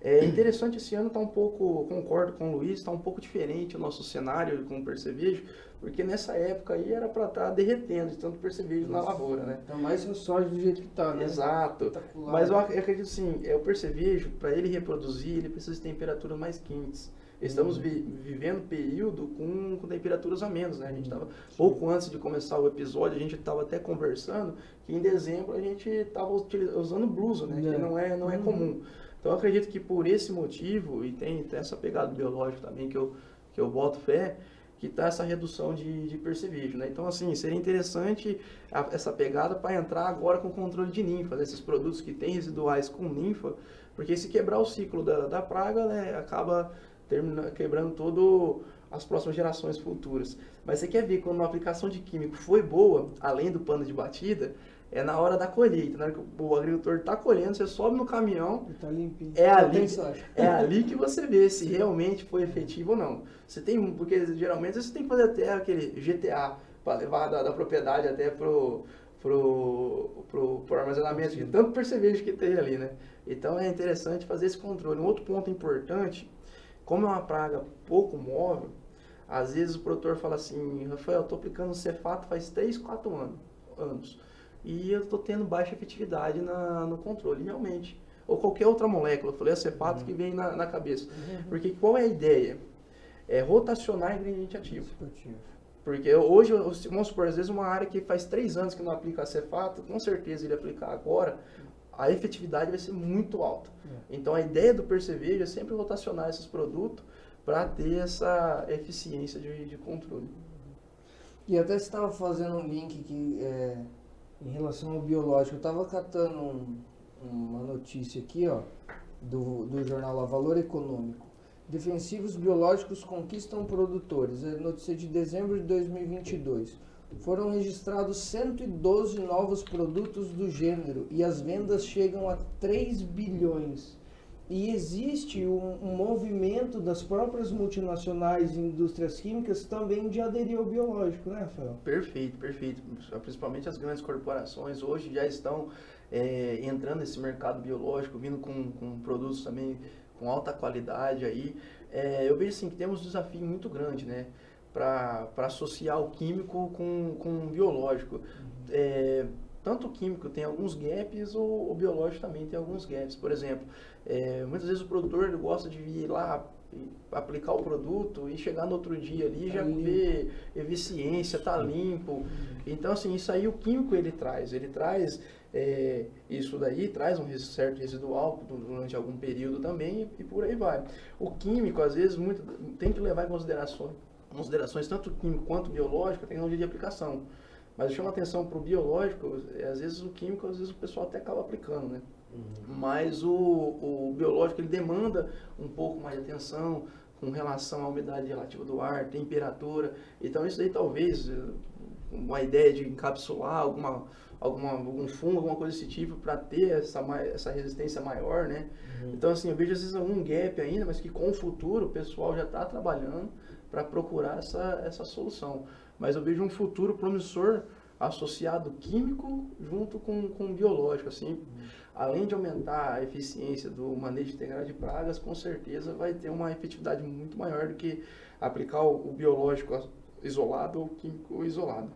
É interessante esse ano está um pouco, concordo com o Luiz, está um pouco diferente o nosso cenário com o percevejo, porque nessa época aí era para estar tá derretendo de tanto percevejo na lavoura, né? Tá mais o soja do jeito que está, né? Exato. Mas eu acredito sim, é o percevejo, para ele reproduzir, ele precisa de temperaturas mais quentes. Estamos vi vivendo período com, com, temperaturas a menos, né? A gente estava pouco antes de começar o episódio, a gente estava até conversando que em dezembro a gente estava usando blusa, né? É. Que não é não é uhum. comum. Então eu acredito que por esse motivo e tem, tem essa pegada biológica também que eu que eu boto fé que está essa redução de, de percevejo, né? Então assim seria interessante a, essa pegada para entrar agora com controle de ninfa, desses produtos que têm residuais com ninfa, porque se quebrar o ciclo da, da praga, né, acaba termina, quebrando todo as próximas gerações futuras. Mas você quer ver quando uma aplicação de químico foi boa, além do pano de batida, é na hora da colheita, na hora que o agricultor está colhendo, você sobe no caminhão, tá limpinho. É ali, é ali que você vê se realmente foi efetivo ou não. Você tem, porque geralmente você tem que fazer até aquele GTA para levar da, da, propriedade até pro pro, pro, pro armazenamento de tanto percevejo que tem ali, né? Então é interessante fazer esse controle. Um outro ponto importante como é uma praga pouco móvel, às vezes o produtor fala assim, Rafael, eu estou aplicando cefato faz 3, 4 anos, anos e eu estou tendo baixa efetividade na, no controle, realmente. Ou qualquer outra molécula, eu falei a cefato uhum. que vem na, na cabeça. Uhum. Porque qual é a ideia? É rotacionar ingrediente ativo. Porque hoje, vamos supor, às vezes uma área que faz 3 anos que não aplica cefato, com certeza ele aplicar agora, a efetividade vai ser muito alta. É. Então a ideia do percevejo é sempre rotacionar esses produtos para ter essa eficiência de, de, controle. E até você estava fazendo um link que é, em relação ao biológico, eu estava catando um, uma notícia aqui, ó, do, do jornal A Valor Econômico. Defensivos biológicos conquistam produtores. É notícia de dezembro de 2022 foram registrados 112 novos produtos do gênero e as vendas chegam a 3 bilhões. E existe um, um, movimento das próprias multinacionais e indústrias químicas também de aderir ao biológico, né, Rafael? Perfeito, perfeito. Principalmente as grandes corporações hoje já estão é, entrando nesse mercado biológico, vindo com, com produtos também com alta qualidade aí. É, eu vejo assim que temos um desafio muito grande, né? para associar o químico com, com o biológico. É, tanto o químico tem alguns gaps, o, o, biológico também tem alguns gaps. Por exemplo, é, muitas vezes o produtor ele gosta de ir lá aplicar o produto e chegar no outro dia ali já ver eficiência, tá limpo. Então, assim, isso aí o químico ele traz. Ele traz é, isso daí, traz um certo residual durante algum período também e, por aí vai. O químico, às vezes, muito, tem que levar em consideração considerações tanto químico quanto biológico, a tecnologia de aplicação. Mas eu chamo a atenção para o biológico, é, às vezes o químico, às vezes o pessoal até acaba aplicando, né? Uhum. Mas o, o biológico, ele demanda um pouco mais de atenção com relação à umidade relativa do ar, temperatura. Então isso aí talvez, eh, uma ideia de encapsular alguma, alguma, algum fungo, alguma coisa desse tipo, para ter essa, essa resistência maior, né? Uhum. Então assim, eu vejo às vezes um gap ainda, mas que com o futuro o pessoal já está trabalhando para procurar essa, essa solução. Mas eu vejo um futuro promissor associado químico junto com, com biológico, assim, uhum. além de aumentar a eficiência do manejo integrado de pragas, com certeza vai ter uma efetividade muito maior do que aplicar o, o biológico isolado ou químico isolado.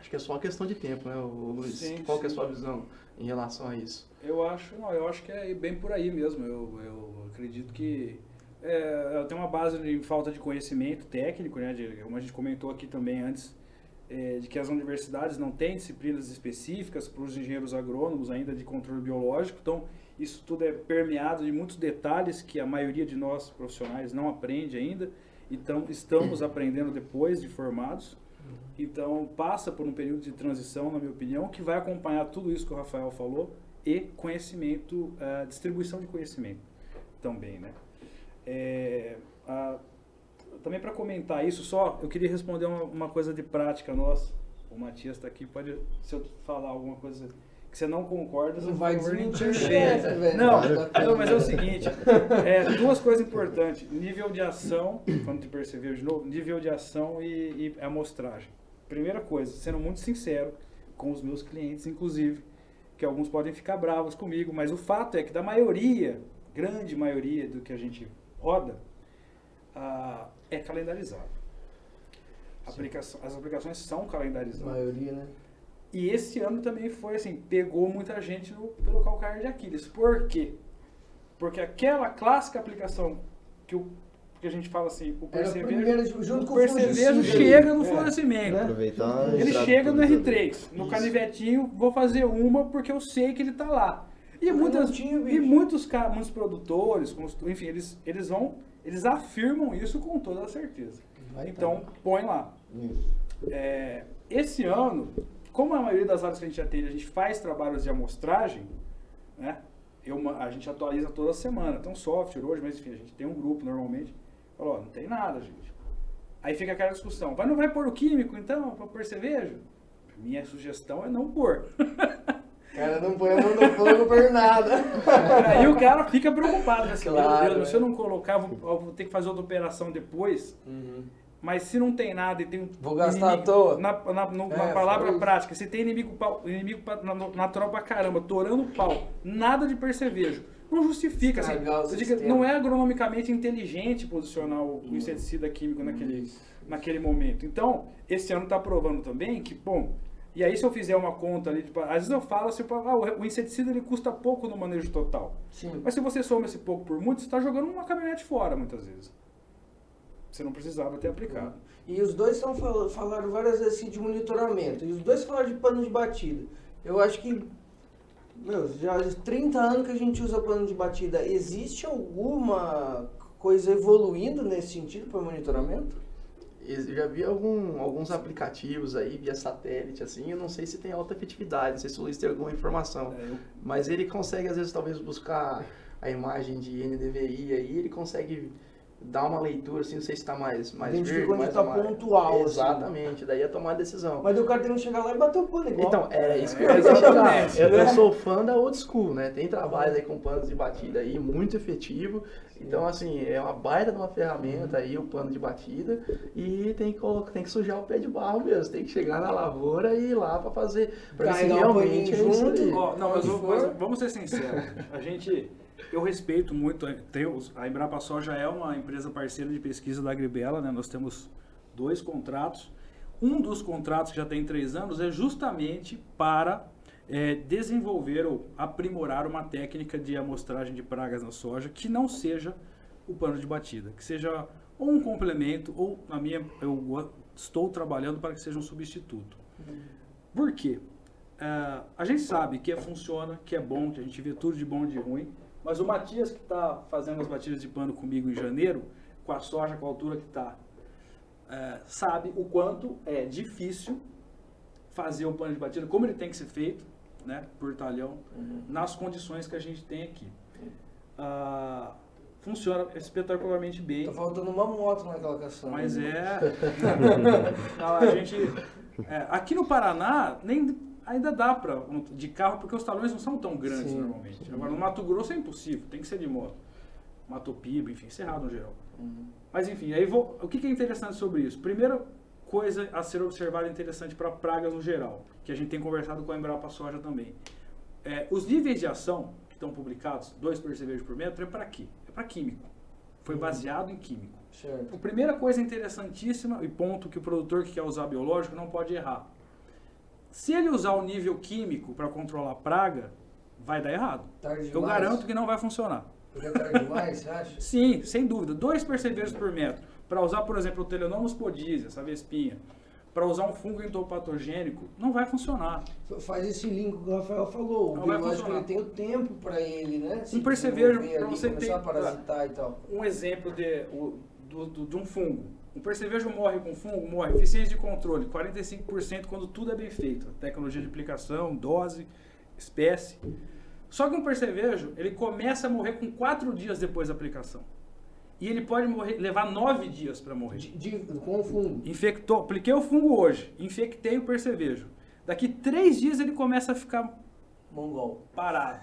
Acho que é só uma questão de tempo, né, Luiz? Sim, Qual sim. é a sua visão em relação a isso? Eu acho, não, eu acho que é bem por aí mesmo. Eu, eu acredito que é, tem uma base de falta de conhecimento técnico, né, de, como a gente comentou aqui também antes, é, de que as universidades não têm disciplinas específicas para os engenheiros agrônomos ainda de controle biológico, então isso tudo é permeado de muitos detalhes que a maioria de nós profissionais não aprende ainda, então estamos aprendendo depois de formados, então passa por um período de transição, na minha opinião, que vai acompanhar tudo isso que o Rafael falou e conhecimento, uh, distribuição de conhecimento também, né? É, a, também para comentar isso só, eu queria responder uma, uma, coisa de prática nossa. O Matias está aqui, pode, se eu falar alguma coisa que você não concorda, não você vai desmentir Não, não, mas é o seguinte, é, duas coisas importantes, nível de ação, quando te perceber de novo, nível de ação e, e amostragem. Primeira coisa, sendo muito sincero, com os meus clientes, inclusive, que alguns podem ficar bravos comigo, mas o fato é que da maioria, grande maioria do que a gente roda, ah, é calendarizado. Aplicação, as aplicações são calendarizadas. A maioria, né? E esse ano também foi assim, pegou muita gente no, pelo calcanhar de Aquiles. Por quê? Porque aquela clássica aplicação que, o, que a gente fala assim, o percevejo, o percevejo chega no É. florescimento. Né? Aproveitar. Ele chega no tudo ali. R3, no canivetinho, vou fazer uma porque eu sei que ele tá lá. E muitas tinha, e muitos muitos produtores, enfim, eles eles vão, eles afirmam isso com toda a certeza. Vai Então, põe lá. É, esse ano, como a maioria das áreas que a gente atende, a gente faz trabalhos de amostragem, né? Eu, a gente atualiza toda semana. Tem um software hoje, mas enfim, a gente tem um grupo normalmente. Falou, ó, não tem nada, gente. Aí fica aquela discussão. Vai, não vai pôr o químico, então, para pôr cerveja? Minha sugestão é não pôr. Cara, não põe a mão no fogo por nada. Aí o cara fica preocupado. Assim, Claro, Meu Deus, se eu é. não colocar, vou, vou ter que fazer outra operação depois. Mas se não tem nada e tem um. Vou gastar à toa. Na, na, no- na É, palavra foi prática, se tem inimigo, pau- inimigo na- natural pra caramba, torando pau, nada de percevejo. Não justifica, assim. Estragar o Você diga, sistema. não é agronomicamente inteligente posicionar o, o inseticida químico naquele, naquele momento. Então, esse ano está provando também que, bom, e aí se eu fizer uma conta ali, tipo, às vezes eu falo assim, ah, o o inseticida ele custa pouco no manejo total. Sim. Mas se você soma esse pouco por muito, você está jogando uma caminhonete fora, muitas vezes. Você não precisava ter aplicado. E os dois estão fal falaram várias vezes assim, de monitoramento. E os dois falaram de pano de batida. Eu acho que, meu, já há 30 anos que a gente usa pano de batida. Existe alguma coisa evoluindo nesse sentido para monitoramento? Eu já vi algum, alguns aplicativos aí via satélite, assim, eu não sei se tem alta efetividade, não sei se o Luiz tem alguma informação. É, eu- Mas ele consegue, às vezes, talvez buscar a imagem de NDVI aí, ele consegue dar uma leitura, assim, não sei se está mais, mais Identifica verde, onde mais tá amarelo. pontual, assim. Exatamente, daí é tomar a decisão. Mas o cara tem que chegar lá e bater o pano igual. Então, é isso que eu É, queria chegar. Eu, eu sou fã da old school, né? Tem trabalhos aí com panos de batida aí, muito efetivo. Então, assim, é uma baita de uma ferramenta aí, o pano de batida. E tem que, colocar, tem que sujar o pé de barro mesmo. Tem que chegar na lavoura e ir lá para fazer. Pra ver se Carregar realmente é isso junto. Ó, não, mas, vamos- mas vamos ser sinceros. A gente, eu respeito muito, os- a Embrapa Soja é uma empresa parceira de pesquisa da Agribela, né? Nós temos dois contratos. Um dos contratos que já tem três anos é justamente para é, desenvolver ou aprimorar uma técnica de amostragem de pragas na soja que não seja o pano de batida, que seja ou um complemento ou na minha eu estou trabalhando para que seja um substituto. Por quê? Ah, a gente sabe que é, funciona, que é bom, que a gente vê tudo de bom e de ruim, mas o Matias que está fazendo as batidas de pano comigo em janeiro, com a soja, com a altura que está, sabe o quanto é difícil fazer o pano de batida, como ele tem que ser feito, né, por talhão, nas condições que a gente tem aqui. Ah, funciona espetacularmente bem. Tá faltando uma moto naquela caçamba. Mas é. Não, a gente. é, aqui no Paraná, nem, ainda dá pra. De carro, porque os talões não são tão grandes Sim, normalmente. Agora no Mato Grosso é impossível, tem que ser de moto. Mato Piba, enfim, Cerrado no geral. Mas enfim, aí vou, o que que é interessante sobre isso? Primeira coisa a ser observada interessante para pragas no geral, que a gente tem conversado com a Embrapa Soja também. É, os níveis de ação que estão publicados, 2 percevejos por metro, é para quê? É para químico. Foi baseado em químico. Certo. A primeira coisa interessantíssima e ponto que o produtor que quer usar biológico não pode errar. Se ele usar o nível químico para controlar a praga, vai dar errado. Tarde Eu demais. garanto que não vai funcionar. Porque é tarde demais, você acha? Sim, sem dúvida. Dois percevejos por metro. Para usar, por exemplo, o Telenomus podízia, essa vespinha, para usar um fungo entopatogênico, não vai funcionar. Faz esse link que o Rafael falou. O Não vai biológico ele tem o tempo para ele, né? Se Um percevejo ali, você começar ter- a parasitar e tal. Um exemplo de, o- do- do- de um fungo. Um percevejo morre com fungo, morre. Eficiência de controle, 45% quando tudo é bem feito. Tecnologia de aplicação, dose, espécie. Só que um percevejo, ele começa a morrer com 4 dias depois da aplicação. E ele pode morrer, levar 9 dias para morrer. De- de- com o fungo. Infectou, apliquei o fungo hoje, infectei o percevejo. Daqui 3 dias ele começa a ficar Mongol. parado.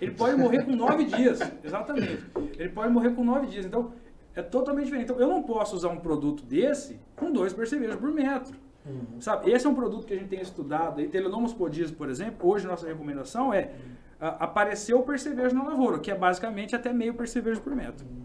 Ele pode morrer com nove dias, exatamente. Ele pode morrer com nove dias. Então, é totalmente diferente. Então, eu não posso usar um produto desse com dois percevejos por metro. Uhum. Sabe? Esse é um produto que a gente tem estudado. E Telenomos podias, por exemplo, hoje nossa recomendação é uhum. aparecer o percevejo na lavoura, que é basicamente até meio percevejo por metro. Uhum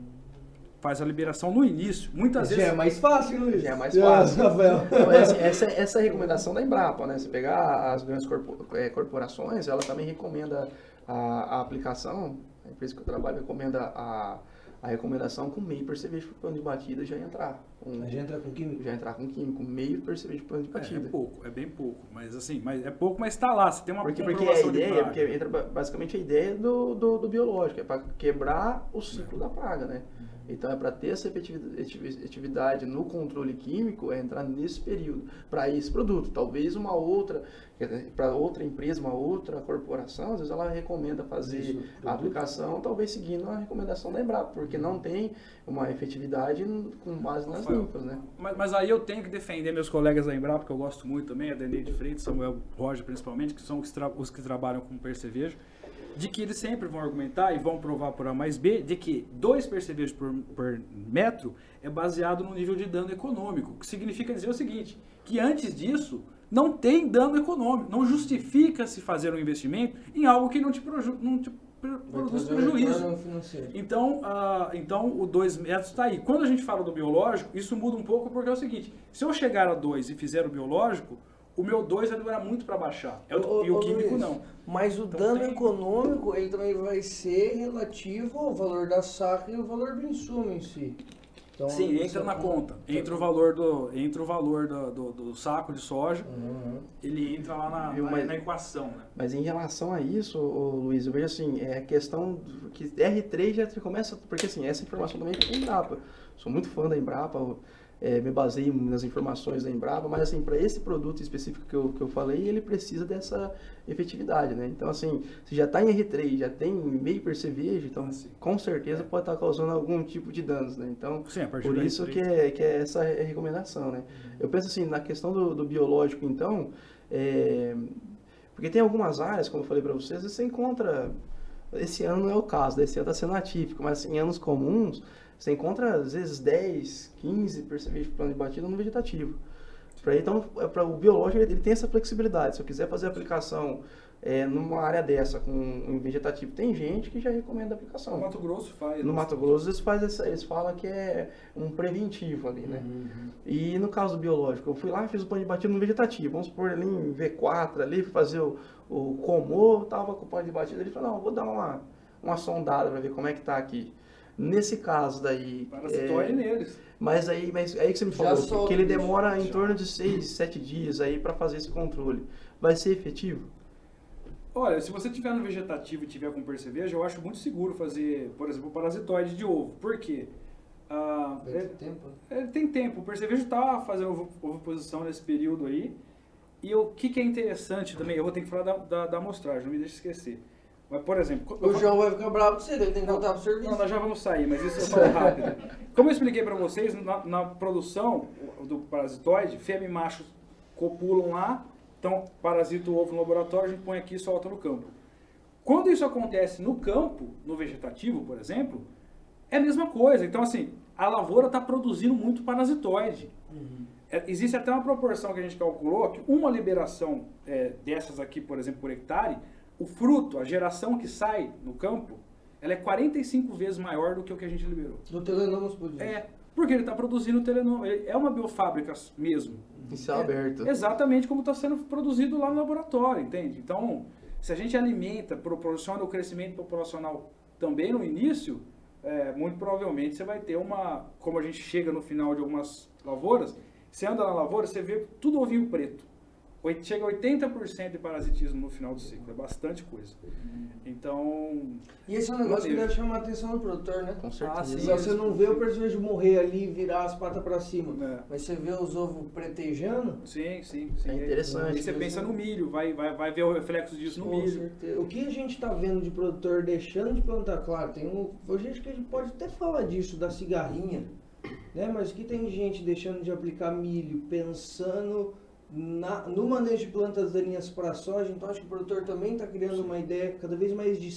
faz a liberação no início. Muitas Já vezes. é mais fácil, Luiz. Já é mais fácil. então, essa, essa, essa é a recomendação da Embrapa, né? Você pegar as grandes é, corporações, ela também recomenda a, a aplicação, a empresa que eu trabalho recomenda a, a recomendação com meio percevejo por plano de batida já entrar. Um, já entrar com químico? Já entrar com químico, meio percevejo por plano de batida. É, é, pouco, é bem pouco. Mas assim, mas é pouco, mas está lá. Você tem uma porque, porque a ideia, porque entra basicamente a ideia do, do, do biológico, é para quebrar o ciclo é. da praga, né? Uhum. Então, é para ter essa efetividade no controle químico, é entrar nesse período, para esse produto. Talvez uma outra, para outra empresa, uma outra corporação, às vezes ela recomenda fazer Isso, a aplicação, talvez seguindo a recomendação da Embrapa, porque não tem uma efetividade com base nas limpas, né? Mas, mas, aí eu tenho que defender meus colegas da Embrapa, que eu gosto muito também, a Deneide Freitas, Samuel Roger principalmente, que são os que, os que trabalham com percevejo de que eles sempre vão argumentar e vão provar por A mais B de que dois percevejos por, por metro é baseado no nível de dano econômico, que significa dizer o seguinte, que antes disso não tem dano econômico, não justifica se fazer um investimento em algo que não te, não te produz prejuízo. Então, então o 2 metros está aí. Quando a gente fala do biológico, isso muda um pouco porque é o seguinte, se eu chegar a 2 e fizer o biológico, o meu 2 vai demorar muito para baixar. É o, e o químico Luiz, não. Mas o então, dano tem... econômico, ele também vai ser relativo ao valor da saca e o valor do insumo em si. Então, Sim, entra na conta. Entra o valor do, entra o valor do, do, do saco de soja, uhum. ele entra lá na, na, mas, na, equação. Né? Mas em relação a isso, ô, Luiz, eu vejo assim, é a questão que R3 já começa, porque assim, essa informação também é Embrapa. Sou muito fã da Embrapa, é, me baseio nas informações da Embrapa, mas assim, para esse produto específico que eu, que eu falei, ele precisa dessa efetividade, né? Então, assim, se já está em R3, já tem meio percevejo, então assim, com certeza é. pode estar tá causando algum tipo de danos, né? Então, Sim, por isso que é, que é essa recomendação, né? Uhum. Eu penso assim, na questão do, do biológico, então, é, porque tem algumas áreas, como eu falei para vocês, você encontra, esse ano não é o caso, né? esse ano está sendo atípico, mas em anos comuns, você encontra, às vezes, 10, 15 percebíveis de plano de batida no vegetativo. Pra, então, é para o biológico, ele, ele, tem essa flexibilidade. Se eu quiser fazer a aplicação é, numa área dessa com um vegetativo, tem gente que já recomenda a aplicação. No Mato Grosso faz. No Mato Grosso eles, faz essa, eles falam que é um preventivo ali, né? Uhum. E no caso do biológico, eu fui lá e fiz o plano de batida no vegetativo. Vamos supor ali em V4 ali, fazer o, o comor, tava com o plano de batida. Ele falou, não, vou dar uma, uma sondada para ver como é que tá aqui. Nesse caso daí. É, neles. Mas aí, mas aí que você me falou, que ele demora em torno de 6, 7 dias aí para fazer esse controle. Vai ser efetivo? Olha, se você tiver no vegetativo e tiver com percevejo, eu acho muito seguro fazer, por exemplo, parasitoide de ovo. Por quê? Ah, ele, tempo. ele tem tempo. O percevejo está fazendo ovoposição nesse período aí. E o que, que, é interessante também, eu vou ter que falar da, da, da amostragem, não me deixe esquecer. Mas, por exemplo... O João vai ficar bravo com você, ele tem que voltar pro serviço. Não, nós já vamos sair, mas isso eu falo rápido. Como eu expliquei para vocês, na, na, produção do parasitoide, fêmea e macho copulam lá, então parasita o ovo no laboratório, a gente põe aqui e solta no campo. Quando isso acontece no campo, no vegetativo, por exemplo, é a mesma coisa. Então, assim, a lavoura está produzindo muito parasitoide. Uhum. É, existe até uma proporção que a gente calculou que uma liberação é, dessas aqui, por exemplo, por hectare, o fruto, a geração que sai no campo, ela é 45 vezes maior do que o que a gente liberou. Do telenoma por É, porque ele está produzindo telenoma. É uma biofábrica mesmo. Isso é, é aberto. Exatamente como está sendo produzido lá no laboratório, entende? Então, se a gente alimenta, proporciona o crescimento populacional também no início, é, muito provavelmente você vai ter uma. Como a gente chega no final de algumas lavouras, você anda na lavoura, você vê tudo ovinho preto chega a 80% de parasitismo no final do ciclo. É bastante coisa. Então. E esse é um negócio que deve chamar a atenção do produtor, né? Com certeza. Ah, você não vê o personagem morrer ali e virar as patas para cima. É. Mas você vê os ovos pretejando. Sim, sim, sim. É interessante. E você pensa no milho, vai, vai, vai ver o reflexo disso no Com milho. Certeza. O que a gente está vendo de produtor deixando de plantar, claro, tem um. Hoje que a gente pode até falar disso, da cigarrinha. Né? Mas que tem gente deixando de aplicar milho, pensando na, no manejo de plantas daninhas para soja, então acho que o produtor também está criando uma ideia cada vez mais de,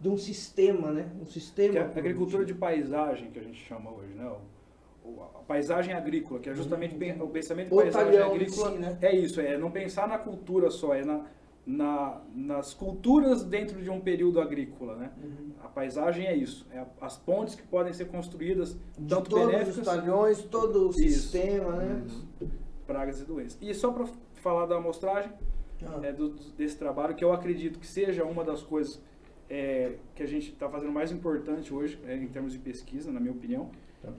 de um sistema, né? Um sistema. Que é a agricultura de paisagem que a gente chama hoje, né? O, a paisagem agrícola, que é justamente Uhum. o pensamento de paisagem agrícola. si, né? É isso, é não pensar na cultura só, é na, na- nas culturas dentro de um período agrícola, né? Uhum. A paisagem é isso, é as pontes que podem ser construídas, De tanto todos os benéficas, talhões, todo o Isso. sistema, né? Pragas e doenças. E só para falar da amostragem, Ah. é, do- desse trabalho, que eu acredito que seja uma das coisas é, que a gente está fazendo mais importante hoje, é, em termos de pesquisa, na minha opinião. Tá.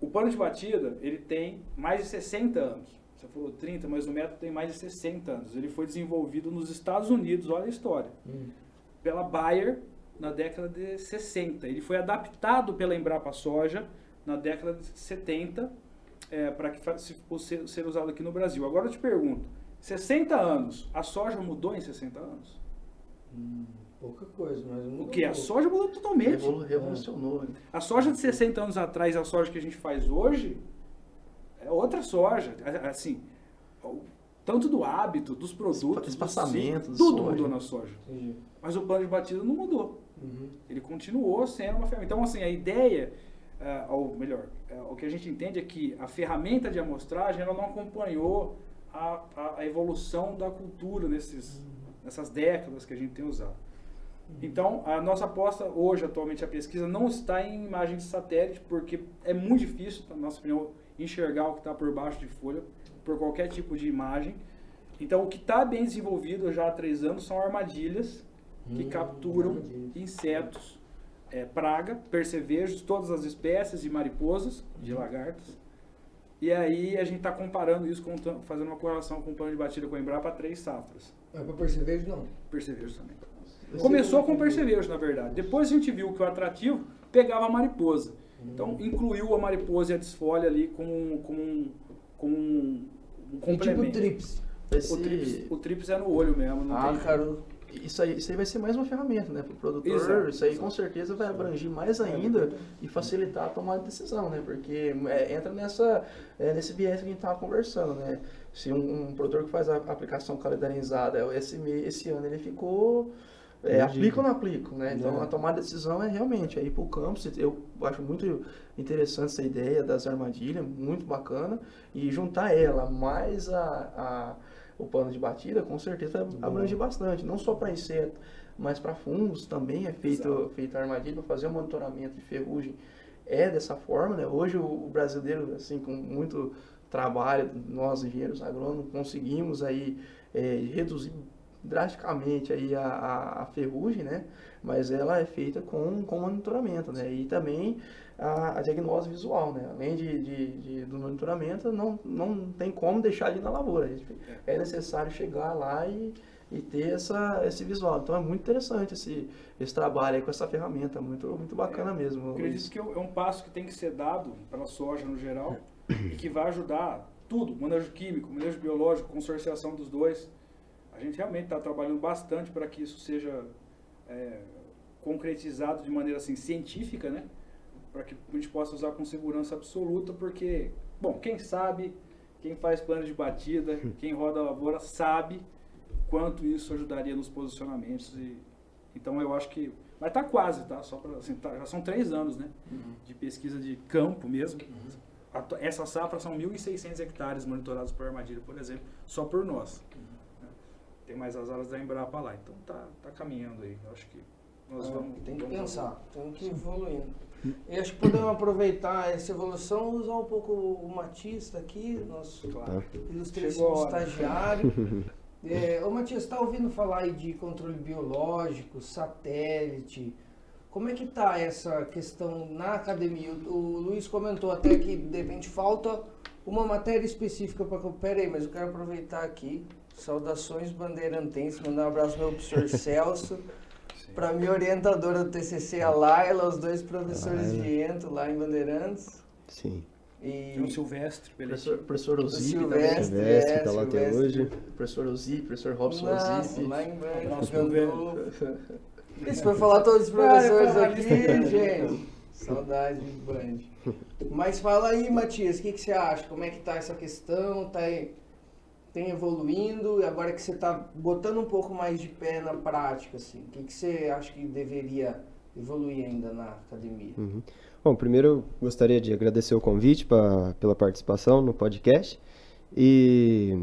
O pano de batida, ele tem mais de 60 anos. Você falou 30, mas o método tem mais de 60 anos. Ele foi desenvolvido nos Estados Unidos, olha a história, Hum. pela Bayer na década de 60. Ele foi adaptado pela Embrapa Soja na década de 70 para que se fosse ser, usado aqui no Brasil. Agora eu te pergunto, 60 anos, a soja mudou em 60 anos? Hum, pouca coisa, mas O que? A soja mudou totalmente. Revolu- Revolucionou. né? A soja de 60 anos atrás e a soja que a gente faz hoje é outra soja. Assim, tanto do hábito, dos produtos, Espaçamento do do tudo soja. mudou na soja. Entendi. Mas o plano de batida não mudou. Uhum. Ele continuou sendo uma ferramenta. Então, assim, a ideia, ah, ou melhor, ah, o que a gente entende é que a ferramenta de amostragem ela não acompanhou a, a- a evolução da cultura nesses, nessas décadas que a gente tem usado. Então, a nossa aposta hoje, atualmente, a pesquisa não está em imagem de satélite, porque é muito difícil, na nossa opinião, enxergar o que está por baixo de folha, por qualquer tipo de imagem. Então, o que está bem desenvolvido já há três anos são armadilhas que Hum, capturam armadilhas. insetos, é, praga, percevejos, todas as espécies e mariposas, de lagartas. E aí a gente está comparando isso, com, fazendo uma correlação com o plano de batida com a Embrapa três safras. Mas para perceber, não. Percevejos também. Eu Começou sei com percevejos, na verdade. Depois a gente viu que o atrativo pegava a mariposa. Então incluiu a mariposa e a desfolha ali como um, como um, É tipo complemento. trips. Esse- o, trips, o trips é no olho mesmo. Não Ah, tem. Isso aí, isso aí vai ser mais uma ferramenta, né, para o produtor. Exato, isso aí exato. com certeza vai abranger mais ainda e facilitar a tomada de decisão, né? Porque é, entra nessa, é, nesse viés que a gente estava conversando, né? Se um, um produtor que faz a aplicação calendarizada, esse, me- esse ano ele ficou. É, aplica ou não aplica, né? Então É. a tomada de decisão é realmente aí para o campo. Eu acho muito interessante essa ideia das armadilhas, muito bacana. E juntar ela mais a, a- o pano de batida, com certeza vai abranger bastante. Não só para inseto, mas para fungos também é feito, Exato. feito a armadilha para fazer o monitoramento de ferrugem. É dessa forma, né? Hoje o, o brasileiro, assim, com muito trabalho, nós engenheiros agrônomos conseguimos aí é, reduzir drasticamente aí a, a, a ferrugem, né? Mas ela é feita com, com monitoramento, né? E também a, a diagnose visual, né? Além de, de, de- do monitoramento, não, não tem como deixar de ir na lavoura. Gente- É necessário chegar lá e, e ter essa, esse visual. Então é muito interessante esse, esse trabalho aí com essa ferramenta, muito, muito bacana É, mesmo. Acredito que é um passo que tem que ser dado para a soja no geral e que vai ajudar tudo, manejo químico, manejo biológico, consorciação dos dois. A gente realmente está trabalhando bastante para que isso seja é, concretizado de maneira assim científica, né? Para que a gente possa usar com segurança absoluta, porque, bom, quem sabe, quem faz plano de batida, quem roda a lavoura sabe quanto isso ajudaria nos posicionamentos e então eu acho que mas tá quase, tá? Só para assim, tá- já são três anos, né? De pesquisa de campo mesmo. Atu- Essa safra são 1.600 hectares monitorados por armadilha, por exemplo, só por nós. né? Tem mais as áreas da Embrapa lá, então tá, tá caminhando aí. Eu acho que nós vamos. tem que vamos pensar, tem que ir evoluindo. E acho que podemos aproveitar essa evolução e usar um pouco o Matista aqui, nosso Claro. ilustríssimo estagiário. É, ô Matias, está ouvindo falar aí de controle biológico, satélite? Como é que tá essa questão na academia? O, o Luiz comentou até que de repente falta uma matéria específica para. Pera aí, mas eu quero aproveitar aqui. Saudações bandeirantenses, mandar um abraço ao meu professor Celso, para minha orientadora do TCC, a Laila, os dois professores Laila. de Ento lá em Bandeirantes. Sim. E o Silvestre, beleza. Professor, professor o Ozip, Silvestre, Silvestre, é, tá lá até Silvestre. hoje. professor Ozip, professor Robson Nossa, Ozip. lá em Gandolfo. Isso foi falar todos os professores Ah, aqui, gente. Saudade de Band. Mas fala aí, Matias, o que, que você acha? Como é que tá essa questão? Tá aí- tem evoluindo? E agora que você tá botando um pouco mais de pé na prática, assim, o que, que você acha que deveria evoluir ainda na academia? Uhum. Bom, primeiro eu gostaria de agradecer o convite pra, pela participação no podcast. E,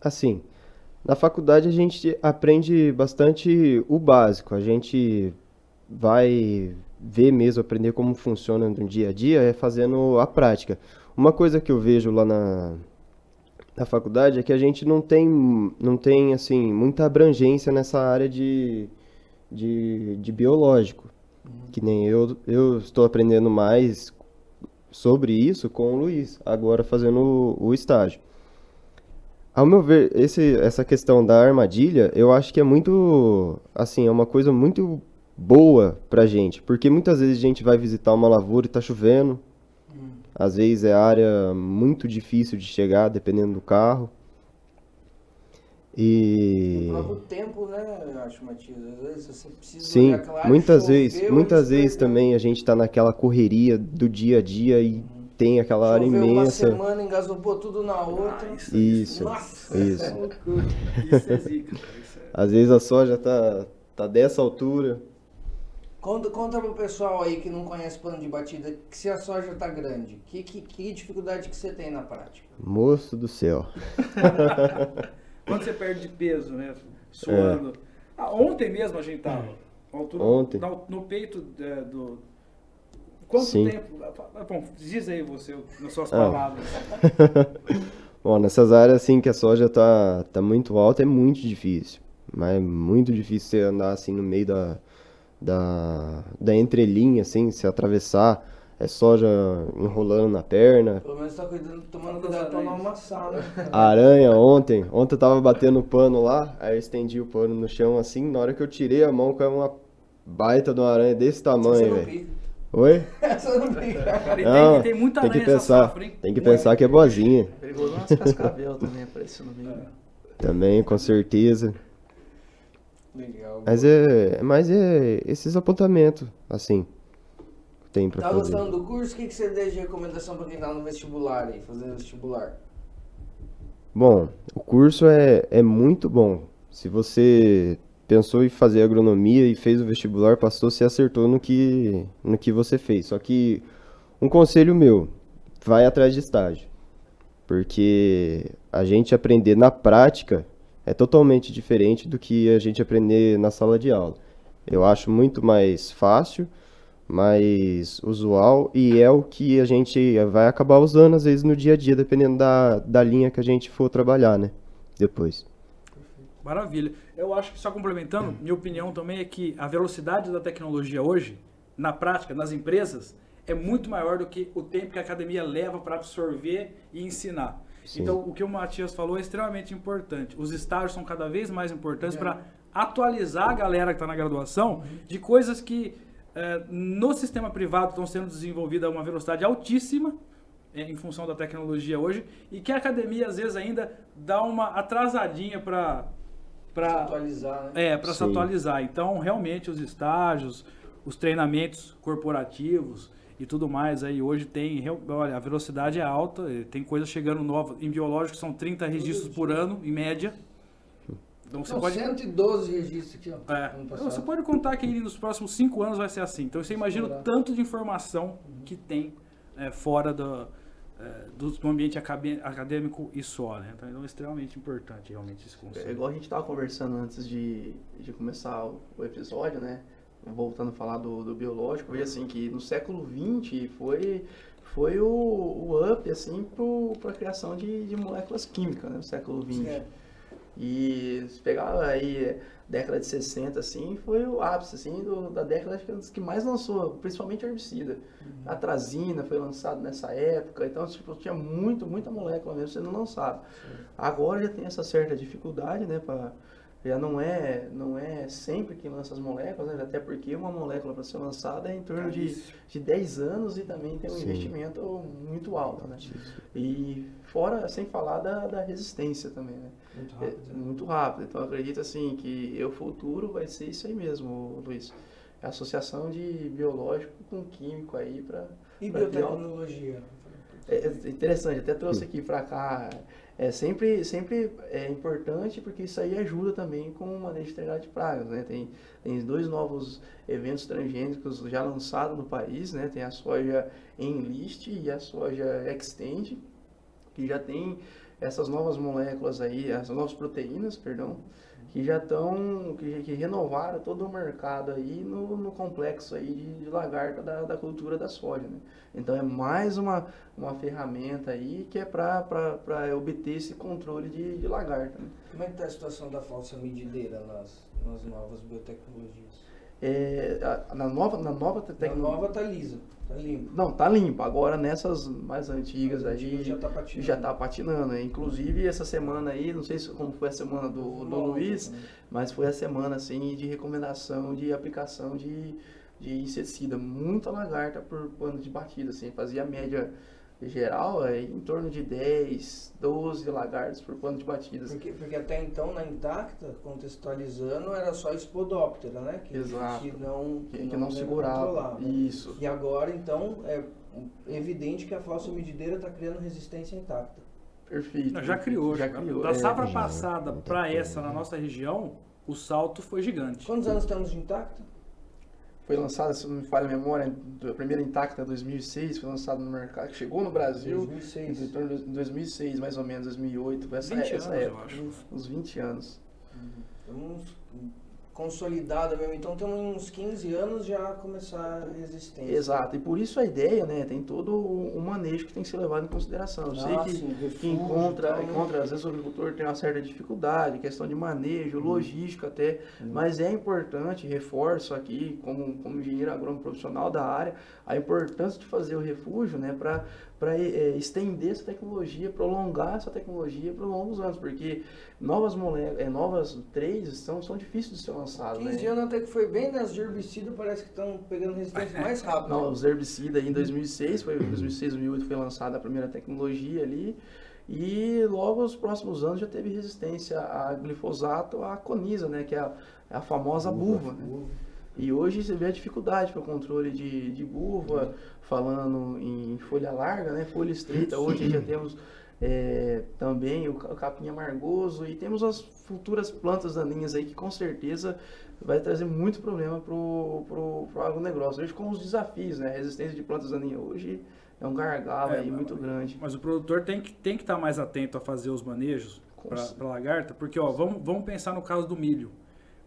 assim, na faculdade a gente aprende bastante o básico. A gente vai ver mesmo, aprender como funciona no dia a dia, é fazendo a prática. Uma coisa que eu vejo lá na, na faculdade é que a gente não tem, não tem assim, muita abrangência nessa área de, de, de biológico. Que nem eu, eu estou aprendendo mais sobre isso com o Luiz, agora fazendo o, o estágio. Ao meu ver, esse, essa questão da armadilha, eu acho que é muito, assim, é uma coisa muito boa pra gente, porque muitas vezes a gente vai visitar uma lavoura e tá chovendo, às vezes é área muito difícil de chegar, dependendo do carro. E O próprio tempo, né, eu acho, Matias? Às vezes você precisa Sim, muitas vezes, muitas vezes também a gente tá naquela correria do dia a dia e tem aquela área Choveu uma imensa. semana, engasopou tudo na outra. Ah, isso, Isso, Nossa, isso. é loucura. isso é zica, cara. Isso é... Às vezes a soja tá, tá dessa altura. Conta, conta pro pessoal aí que não conhece plano de batida, que se a soja tá grande, que, que, que dificuldade que você tem na prática? Moço do céu. Quando você perde peso, né? Suando. Ah, ontem mesmo a gente tava. a altura- Ontem. No, no peito é, do. Quanto Sim. tempo? Ah, Bom, diz aí você, nas suas Ah. palavras. Bom, nessas áreas assim que a soja tá, tá muito alta é muito difícil. Mas é muito difícil você andar assim no meio da, da, da entrelinha, assim, se atravessar. É soja enrolando na perna. Pelo menos tá cuidando, tomando cuidado pra não amassar, né? Aranha ontem, ontem eu tava batendo o pano lá, aí eu estendi o pano no chão assim, na hora que eu tirei a mão caiu uma baita de uma aranha desse tamanho, velho. Oi? Essa não e Não, tem, tem muita tem que pensar, safra, hein? tem que pensar que é boazinha. Perigoso umas cascavel também aparecendo no meio. Também, com certeza. Legal. Mas é, mas é esses apontamentos, assim, tem pra Tá fazer. gostando do curso? O que, que você deixa de recomendação pra quem tá no vestibular aí, fazendo vestibular? Bom, o curso é, é muito bom. Se você pensou em fazer agronomia e fez o vestibular, passou, você acertou no que, no que você fez. Só que um conselho meu, vai atrás de estágio. Porque a gente aprender na prática é totalmente diferente do que a gente aprender na sala de aula. Eu acho muito mais fácil, mais usual e é o que a gente vai acabar usando às vezes no dia a dia, dependendo da, da linha que a gente for trabalhar, né? Depois. Maravilha. Eu acho que, só complementando, minha opinião também é que a velocidade da tecnologia hoje, na prática, nas empresas, é muito maior do que o tempo que a academia leva para absorver e ensinar. Sim. Então, o que o Matias falou é extremamente importante. Os estágios são cada vez mais importantes É. para atualizar a galera que está na graduação de coisas que eh, no sistema privado estão sendo desenvolvidas a uma velocidade altíssima eh, em função da tecnologia hoje e que a academia às vezes ainda dá uma atrasadinha para Se para atualizar, né? é, para se atualizar. Então, realmente, os estágios, os treinamentos corporativos e tudo mais aí hoje tem, olha, a velocidade é alta, eh, tem coisas chegando novas. Em biológico são 30 registros por ano, em média. Então você São pode. 112 registros aqui, ó. É, passado. você pode contar que nos próximos cinco anos vai ser assim. Então você imagina o tanto de informação que tem eh, fora do, eh, do, ambiente acadêmico e só. Né? Então é extremamente importante realmente esse É conceito. igual a gente tava conversando antes de, de começar o, o episódio, né? Voltando a falar do, do biológico, veja assim que no século XX foi, foi o, o up, assim, para a criação de, de moléculas químicas, né? No século XX. É. E se pegar aí década de 60, assim, foi o ápice, assim, do- da década que, é que mais lançou, principalmente herbicida. A trazina foi lançado nessa época, então tipo, tinha muito, muita molécula mesmo sendo lançada. Agora já tem essa certa dificuldade, né, pra, já não é, não é sempre que lança as moléculas, né, até porque uma molécula para ser lançada é em torno de, Caríssimo. de 10 anos e também tem um Sim. investimento muito alto, né. E fora, sem falar da, da resistência também, né. Muito É, rápido. né? muito rápido. Então acredito assim que o futuro vai ser isso aí mesmo, Luiz. É a associação de biológico com químico aí para E Pra biotecnologia? É, é interessante, até trouxe aqui para cá. É sempre, sempre é importante porque isso aí ajuda também com o manejo integral de pragas, né? Tem, tem dois novos eventos transgênicos já lançados no país, né? Tem a soja Enlist e a soja Extend, que já tem essas novas moléculas aí, essas novas proteínas, perdão, que já estão, que, que, renovaram todo o mercado aí no, no complexo aí de, de lagarta da, da, cultura da soja, né? Então é mais uma, uma ferramenta aí que é para obter esse controle de, de lagarta. Né? Como é que está a situação da falsa medideira nas, nas novas biotecnologias? É, na nova, na nova tecnologia. Na nova tá lisa, tá limpa. Não, tá limpa. Agora nessas mais antigas aí já tá patinando. Já tá patinando. Inclusive essa semana aí, não sei se como foi a semana do, do Luiz, mas foi a semana assim de recomendação de aplicação de, de inseticida. Muita lagarta por pano de batida, assim, fazia a média geral é em torno de 10, 12 lagartos por pano de batidas. Porque, porque até então na Intacta, contextualizando, era só Spodoptera, né? Que, Exato. Que não, que, que não, não segurava. Isso. E agora, então, é evidente que a falsa medideira está criando resistência intacta. Perfeito. Não, já criou. Já, já criou. Da é, safra passada para essa na nossa região, o salto foi gigante. Quantos anos temos de intacta? Foi lançada, se não me falha a memória, a primeira intacta 2006, foi lançada no mercado, chegou no Brasil 2006. em torno de 2006, mais ou menos, 2008, essa, 20 essa anos, época, eu acho. uns 20 anos. Uhum consolidada mesmo. Então temos uns 15 anos já começar a resistência. Exato, e por isso a ideia, né, tem todo o manejo que tem que ser levado em consideração. Eu sei ah, que, sim, que encontra, então, encontra, às vezes o agricultor tem uma certa dificuldade, questão de manejo, uhum. logística até, uhum. mas é importante, reforço aqui, como, como engenheiro agrônomo profissional da área, a importância de fazer o refúgio, né, para para é, estender essa tecnologia, prolongar essa tecnologia por longos anos, porque novas moléculas, é, novas três são, são difíceis de ser lançadas. 15 né? anos até que foi bem nas de herbicida, parece que estão pegando resistência mais rápido. Não, os herbicidas em 2006, foi 2006, 2008 foi lançada a primeira tecnologia ali, e logo nos próximos anos já teve resistência a glifosato, a conisa, né, que é a, é a famosa buva. Né? E hoje você vê a dificuldade para o controle de, de buva, falando em folha larga, né, folha estreita. Hoje já temos é, também o capim amargoso e temos as futuras plantas daninhas aí que com certeza vai trazer muito problema para o agronegócio. Hoje com os desafios, né, a resistência de plantas daninhas hoje é um gargalo é, aí muito grande. Mas o produtor tem que tem que estar tá mais atento a fazer os manejos para lagarta, porque ó, vamos, vamos pensar no caso do milho.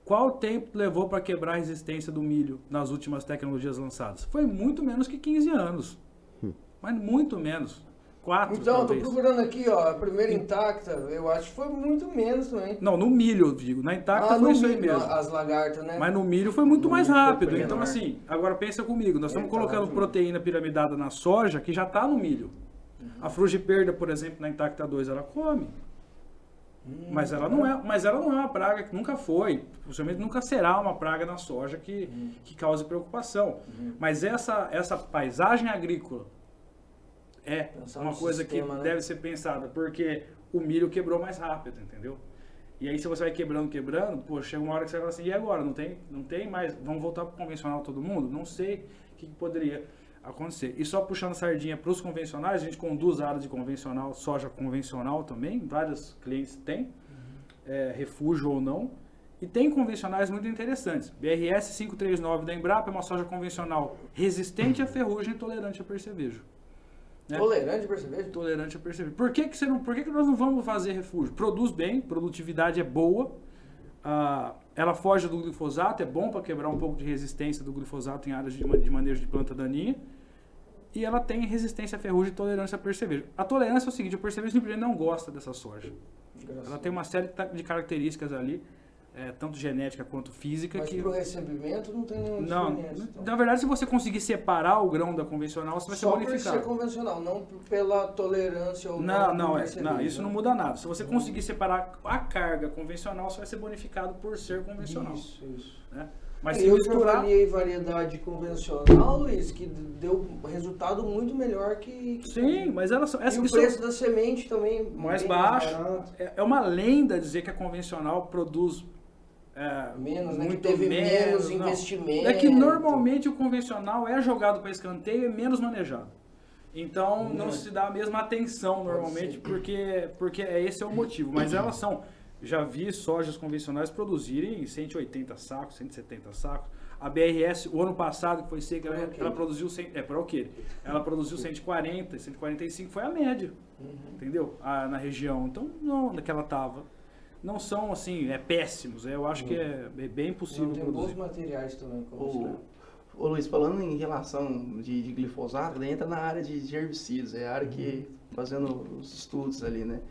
Qual tempo levou para quebrar a resistência do milho nas últimas tecnologias lançadas? Foi muito menos que 15 anos. Hum. Mas muito menos. Quatro, então, estou procurando aqui, ó, a primeira intacta, eu acho que foi muito menos também. Não, no milho, eu digo. Na intacta ah, foi isso aí mesmo. As lagartas, né? Mas no milho foi muito no mais rápido. Então, assim, agora pensa comigo. Nós estamos colocando proteína piramidada na soja que já está no milho. Uhum. A frugiperda, por exemplo, na intacta 2, ela come. Mas ela não é, mas ela não é uma praga que nunca foi, possivelmente nunca será uma praga na soja que, hum. que cause preocupação. Hum. Mas essa essa paisagem agrícola é Pensar uma coisa sistema, que né? deve ser pensada, porque o milho quebrou mais rápido, entendeu? E aí se você vai quebrando, quebrando, pô, chega uma hora que você fala assim, e agora? Não tem, não tem mais, vamos voltar para o convencional todo mundo? Não sei o que, que poderia acontecer. E só puxando a sardinha para os convencionais, a gente conduz a área de convencional, soja convencional também, vários clientes têm, uhum. É, refúgio ou não. E tem convencionais muito interessantes. BRS 539 da Embrapa é uma soja convencional resistente à ferrugem e tolerante a percevejo. Né? Tolerante a percevejo? Tolerante a percevejo. Por que, que, você não, por que, que nós não vamos fazer refúgio? Produz bem, produtividade é boa, ah, ela foge do glifosato, é bom para quebrar um pouco de resistência do glifosato em áreas de, de manejo de planta daninha e ela tem resistência à ferrugem e tolerância a percevejo. A tolerância é o seguinte, o percevejo simplesmente não gosta dessa soja. Graças ela tem uma série de características ali, é, tanto genética quanto física. Mas que... para o recebimento não tem nenhuma não, então. Na verdade, se você conseguir separar o grão da convencional, você vai Só ser bonificado. Só por ser convencional, não pela tolerância ou não. Não, não, é, não isso né? não muda nada. Se você conseguir separar a carga convencional, você vai ser bonificado por ser convencional. Isso, isso. Né? Mas eu misturar... avaliei variedade convencional, Luiz, que deu resultado muito melhor que. que Sim, mas ela só. Essa, e o preço da semente também. Mais baixo. É, é uma lenda dizer que a convencional produz. É, menos, né? muito que teve menos, menos investimento. É que normalmente o convencional é jogado para escanteio e é menos manejado. Então não se dá a mesma atenção normalmente, porque, porque é- esse é o motivo. Mas elas são. Já vi sojas convencionais produzirem 180 sacos, 170 sacos. A BRS, o ano passado, que foi seca, ela, ela produziu. cem- É, Proquele. Ela produziu 140, 145, foi a média. Entendeu? Ah, na região. Então, não, que ela tava. Não são assim, é péssimos. Eu acho que é, é bem possível tem bons produzir. materiais também. Como Ô, Luiz, falando em relação de, de glifosato, daí entra na área de, de herbicidas, é a área que, fazendo os estudos ali, né?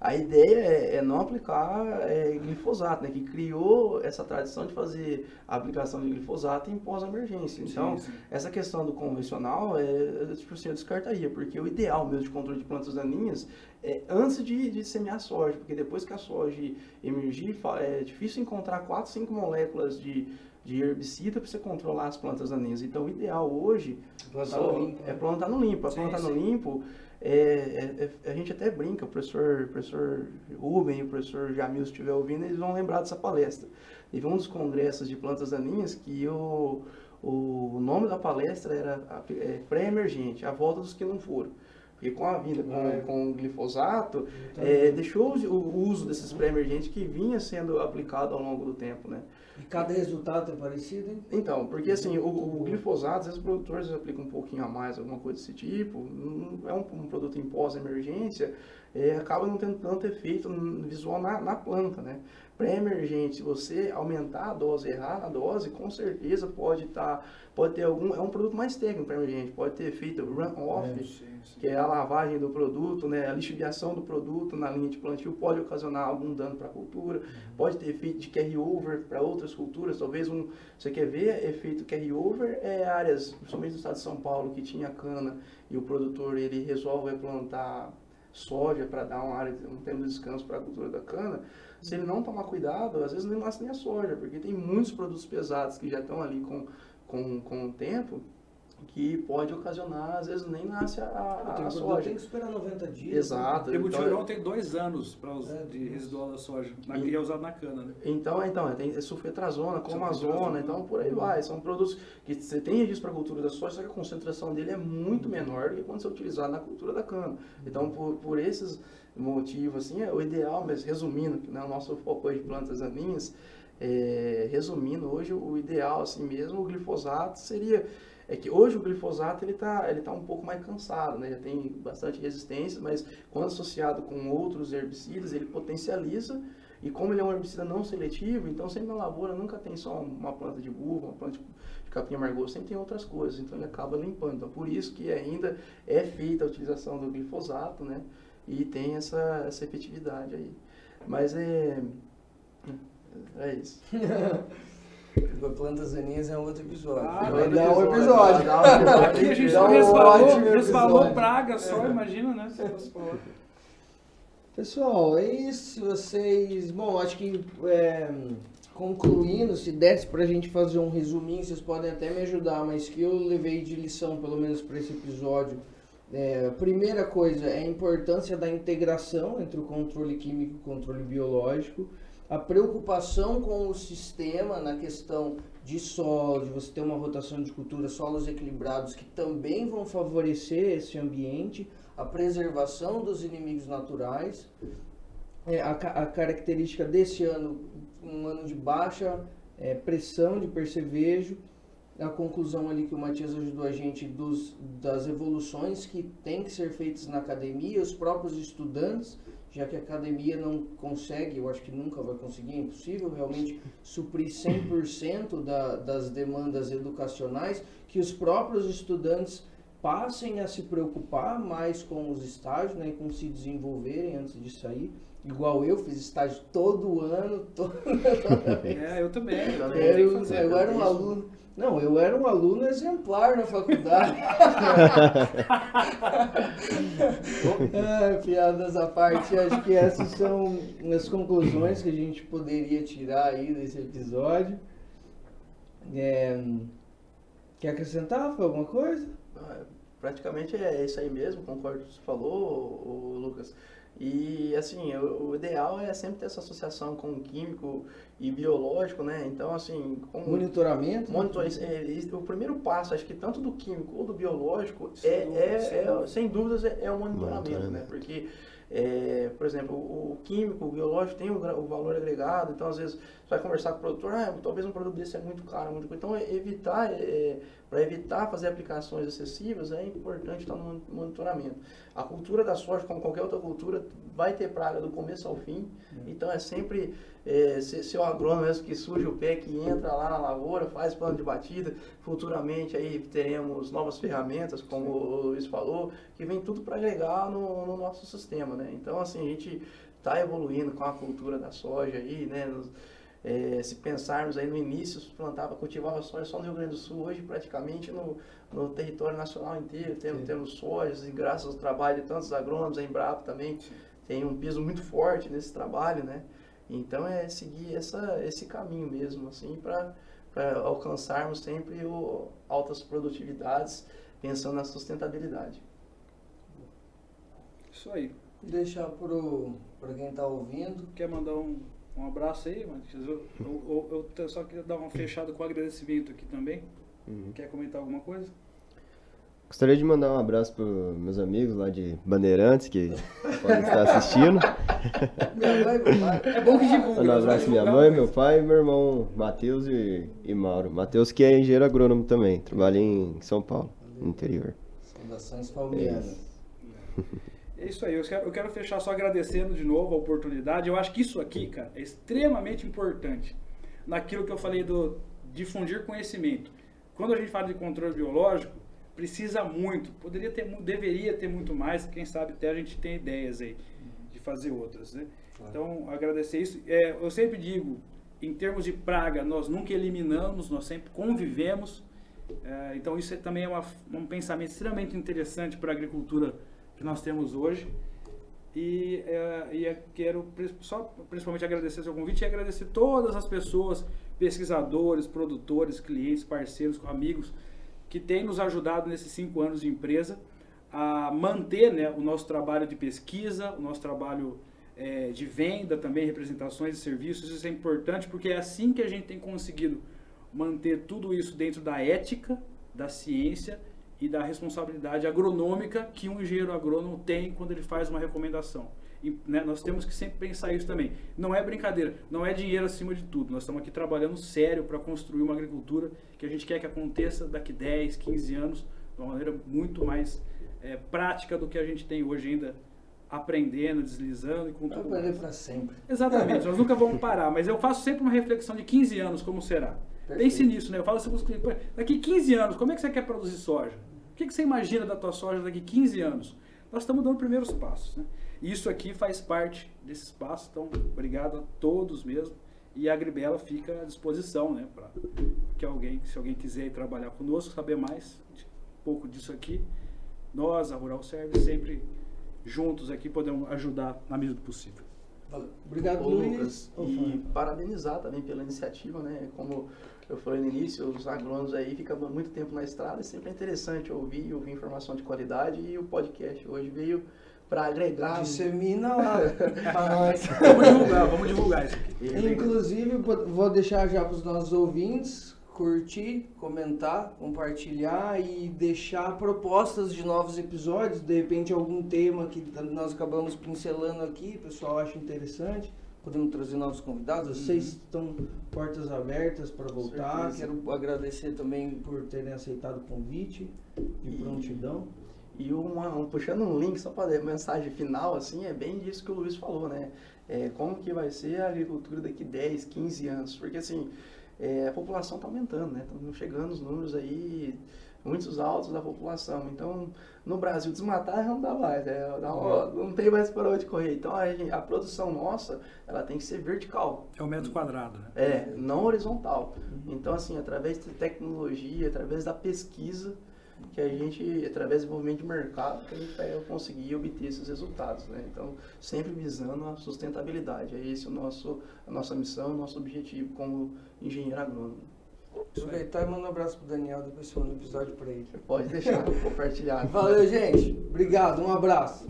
A ideia é, é não aplicar é, glifosato, né? Que criou essa tradição de fazer a aplicação de glifosato em pós-emergência. Então, Sim, sim. essa questão do convencional, é, é, tipo assim, eu descartaria, porque o ideal mesmo de controle de plantas daninhas é antes de, de semear soja, porque depois que a soja emergir, é difícil encontrar 4, 5 moléculas de, de herbicida para você controlar as plantas daninhas. Então, o ideal hoje Plantar no limpo, é né? plantar no limpo. A Sim, plantar no limpo, é, é- é- a gente até brinca, o professor, professor Ruben e o professor Jamil, se estiver ouvindo, eles vão lembrar dessa palestra. Teve um dos congressos de plantas daninhas que o, o nome da palestra era é, pré-emergente, a volta dos que não foram. Porque com a vinda com, É. com o glifosato, Então, deixou o, o uso desses pré-emergentes que vinha sendo aplicado ao longo do tempo, né? E cada resultado é parecido, hein? Então, porque assim, o, o glifosato, às vezes os produtores aplicam um pouquinho a mais, alguma coisa desse tipo, não- é um, um produto em pós-emergência, é, acaba não tendo tanto efeito visual na, na planta, né? Pré-emergente, se você aumentar a dose, errar a dose, com certeza pode estar, pode ter algum, é um produto mais técnico pré-emergente, pode ter efeito run-off, É. Que é a lavagem do produto, né, a lixiviação do produto na linha de plantio pode ocasionar algum dano para a cultura, pode ter efeito de carry-over para outras culturas, talvez um, você quer ver efeito carry-over é áreas, principalmente no estado de São Paulo, que tinha cana e o produtor ele resolve plantar soja para dar uma área, um tempo de descanso para a cultura da cana, se ele não tomar cuidado, às vezes não nasce nem a soja, porque tem muitos produtos pesados que já estão ali com, com, com o tempo, que pode ocasionar, às vezes nem nasce a, a, Tem a soja. tem que esperar 90 dias. Exato. Tributirão Então, tem dois anos pra us- É, de residual da soja, na, E- que é usado na cana, né? então, então tem sulfetrazona, comazona, então por aí vai. São produtos que você tem registro para a cultura da soja, só que a concentração dele é muito menor do que quando você é utilizado na cultura da cana. Então, por, por esses motivos, assim, é o ideal, mas resumindo, né, o nosso foco hoje de plantas daninhas, é, resumindo, hoje o ideal, assim mesmo, o glifosato seria é que hoje o glifosato ele está ele tá um pouco mais cansado, né? já tem bastante resistência, mas quando associado com outros herbicidas, ele potencializa e como ele é um herbicida não seletivo, então sempre na lavoura nunca tem só uma planta de buva, uma planta de capim amargoso, sempre tem outras coisas, então ele acaba limpando. Então por isso que ainda é feita a utilização do glifosato, né? E tem essa, essa efetividade aí. Mas é. É isso. Plantas daninhas é um outro episódio. Ah, vai outro dar um episódio, um episódio. Aqui a gente Dá um resvalou, resvalou praga só, imagina, né? Se fosse pra outra. Pessoal, é isso. Vocês. Bom, acho que é, concluindo, se desse pra gente fazer um resuminho, vocês podem até me ajudar, mas que eu levei de lição, pelo menos para esse episódio. É, primeira coisa é a importância da integração entre o controle químico e o controle biológico, a preocupação com o sistema na questão de solo, de você ter uma rotação de cultura, solos equilibrados que também vão favorecer esse ambiente, a preservação dos inimigos naturais, é, a, a característica desse ano, um ano de baixa é, pressão de percevejo, a conclusão ali que o Matias ajudou a gente dos, das evoluções que tem que ser feitas na academia, os próprios estudantes, já que a academia não consegue, eu acho que nunca vai conseguir, é impossível realmente suprir 100% da, das demandas educacionais, que os próprios estudantes passem a se preocupar mais com os estágios, né, e com se desenvolverem antes de sair. Igual eu fiz estágio todo ano, todo É, eu também. Eu, Eu também que eu, fazer. eu era um aluno. Não, eu era um aluno exemplar na faculdade. Ah, piadas à parte, acho que essas são as conclusões que a gente poderia tirar aí desse episódio. É, quer acrescentar foi alguma coisa? Ah, Praticamente é isso aí mesmo, concordo com o que você falou, Lucas. E assim, o, o ideal é sempre ter essa associação com o químico e biológico, né? Então, assim, com Monitoramento. né? Monitor, é, é, o primeiro passo, acho que tanto do químico ou do biológico, Sem é, dúvida, é- sem é- sem dúvidas, é, é o monitoramento, né? Monitoramento. Porque, é, por exemplo, o, o químico, o biológico tem o, o valor agregado, então às vezes você vai conversar com o produtor, ah, talvez um produto desse é muito caro, muito caro. Então, é evitar, para evitar fazer aplicações excessivas, é importante estar no mon- monitoramento. A cultura da soja, como qualquer outra cultura, vai ter praga do começo ao fim, então é sempre é, se, se o agrônomo mesmo que surge o pé, que entra lá na lavoura, faz plano de batida, futuramente aí teremos novas ferramentas, como o Luiz falou, que vem tudo para agregar no, no nosso sistema, né? Então, assim, a gente está evoluindo com a cultura da soja aí, né? Nos- é, se pensarmos aí no início, se plantava, cultivava soja só no Rio Grande do Sul, hoje praticamente no, no território nacional inteiro temos, Sim. temos sojas e graças ao trabalho de tantos agrônomos, a Embrapa também tem um peso muito forte nesse trabalho, né? Então é seguir essa, esse caminho mesmo, assim, para alcançarmos sempre o, altas produtividades, pensando na sustentabilidade. Isso aí. Deixar pro, pra quem tá ouvindo. Quer mandar um, um abraço aí, Matias? Eu, eu, eu- eu só queria dar uma fechada com agradecimento aqui também. Uhum. Quer comentar alguma coisa? Gostaria de mandar um abraço para meus amigos lá de Bandeirantes que podem estar assistindo. Minha mãe, meu pai. É bom que divulga. Mandar um vamos abraço minha mãe, meu pai, meu irmão Matheus e, e Mauro. Matheus que é engenheiro agrônomo também, trabalha em São Paulo, no interior. Saudações palmeiras. É isso aí, eu quero, eu quero fechar só agradecendo de novo a oportunidade. Eu acho que isso aqui, cara, é extremamente importante naquilo que eu falei do difundir conhecimento. Quando a gente fala de controle biológico, precisa muito, poderia ter, deveria ter muito mais, quem sabe até a gente tem ideias aí de fazer outras, né? Então, agradecer isso. É, eu sempre digo, em termos de praga, nós nunca eliminamos, nós sempre convivemos. É, então, isso é, também é uma- um pensamento extremamente interessante para a agricultura que nós temos hoje. E, é, e quero só principalmente agradecer seu convite e agradecer todas as pessoas, pesquisadores, produtores, clientes, parceiros, amigos, que têm nos ajudado nesses cinco anos de empresa a manter né, o nosso trabalho de pesquisa, o nosso trabalho eh, de venda também, representações de serviços. Isso é importante porque é assim que a gente tem conseguido manter tudo isso dentro da ética, da ciência e da responsabilidade agronômica que um engenheiro agrônomo tem quando ele faz uma recomendação. E, né, nós temos que sempre pensar isso também. Não é brincadeira, não é dinheiro acima de tudo. Nós estamos aqui trabalhando sério para construir uma agricultura que a gente quer que aconteça daqui 10, 15 anos de uma maneira muito mais eh, prática do que a gente tem hoje ainda aprendendo, deslizando e com tudo pra sempre. Exatamente, nós nunca vamos parar, mas eu faço sempre uma reflexão de 15 anos, como será? Perfeito. Pense nisso, né? Eu falo assim para os clientes, "Pô, daqui 15 anos, como é que você quer produzir soja? O que, que você imagina da tua soja daqui 15 anos? Nós estamos dando primeiros passos, né? E isso aqui faz parte desse espaço, então obrigado a todos mesmo. E a Agribela fica à disposição, né? Para que alguém, se alguém quiser ir trabalhar conosco, saber mais de- um pouco disso aqui, nós, a Rural Service, sempre juntos aqui podemos ajudar na medida do possível. Valeu. Obrigado, Ô, Luiz. Lucas, e parabenizar também pela iniciativa, né? Como eu falei no início, os agrônomos aí ficam muito tempo na estrada, sempre é interessante ouvir, ouvir informação de qualidade e o podcast hoje veio para agregar. Dissemina lá nós. Vamos divulgar, vamos divulgar isso aqui. Inclusive, vou- vou deixar já para os nossos ouvintes curtir, comentar, compartilhar e deixar propostas de novos episódios. De repente, algum tema que nós acabamos pincelando aqui, o pessoal acha interessante. Podemos trazer novos convidados. Vocês estão portas abertas para voltar. Quero agradecer também por terem aceitado o convite de E- prontidão. E uma, um- puxando um link só para mensagem final, assim, é bem disso que o Luiz falou, né? É, como que vai ser a agricultura daqui 10, 15 anos? Porque, assim, é, a população está aumentando, né? Estão chegando os números aí, muitos altos da população. Então, no Brasil, desmatar não dá mais, é, dá uma- não tem mais para onde correr. Então, a, gente- a produção nossa, ela tem que ser vertical. É o metro quadrado, né? É, não horizontal. Então, assim, através da tecnologia, através da pesquisa, que a gente, através do desenvolvimento de mercado, que a gente vai conseguir obter esses resultados, né? Então, sempre visando a sustentabilidade. É esse o nosso, a nossa missão, o nosso objetivo como engenheiro agrônomo. Aproveitar e mandar um abraço pro Daniel, depois você manda um episódio pra ele. Pode deixar compartilhado. Valeu, gente. Obrigado. Um abraço.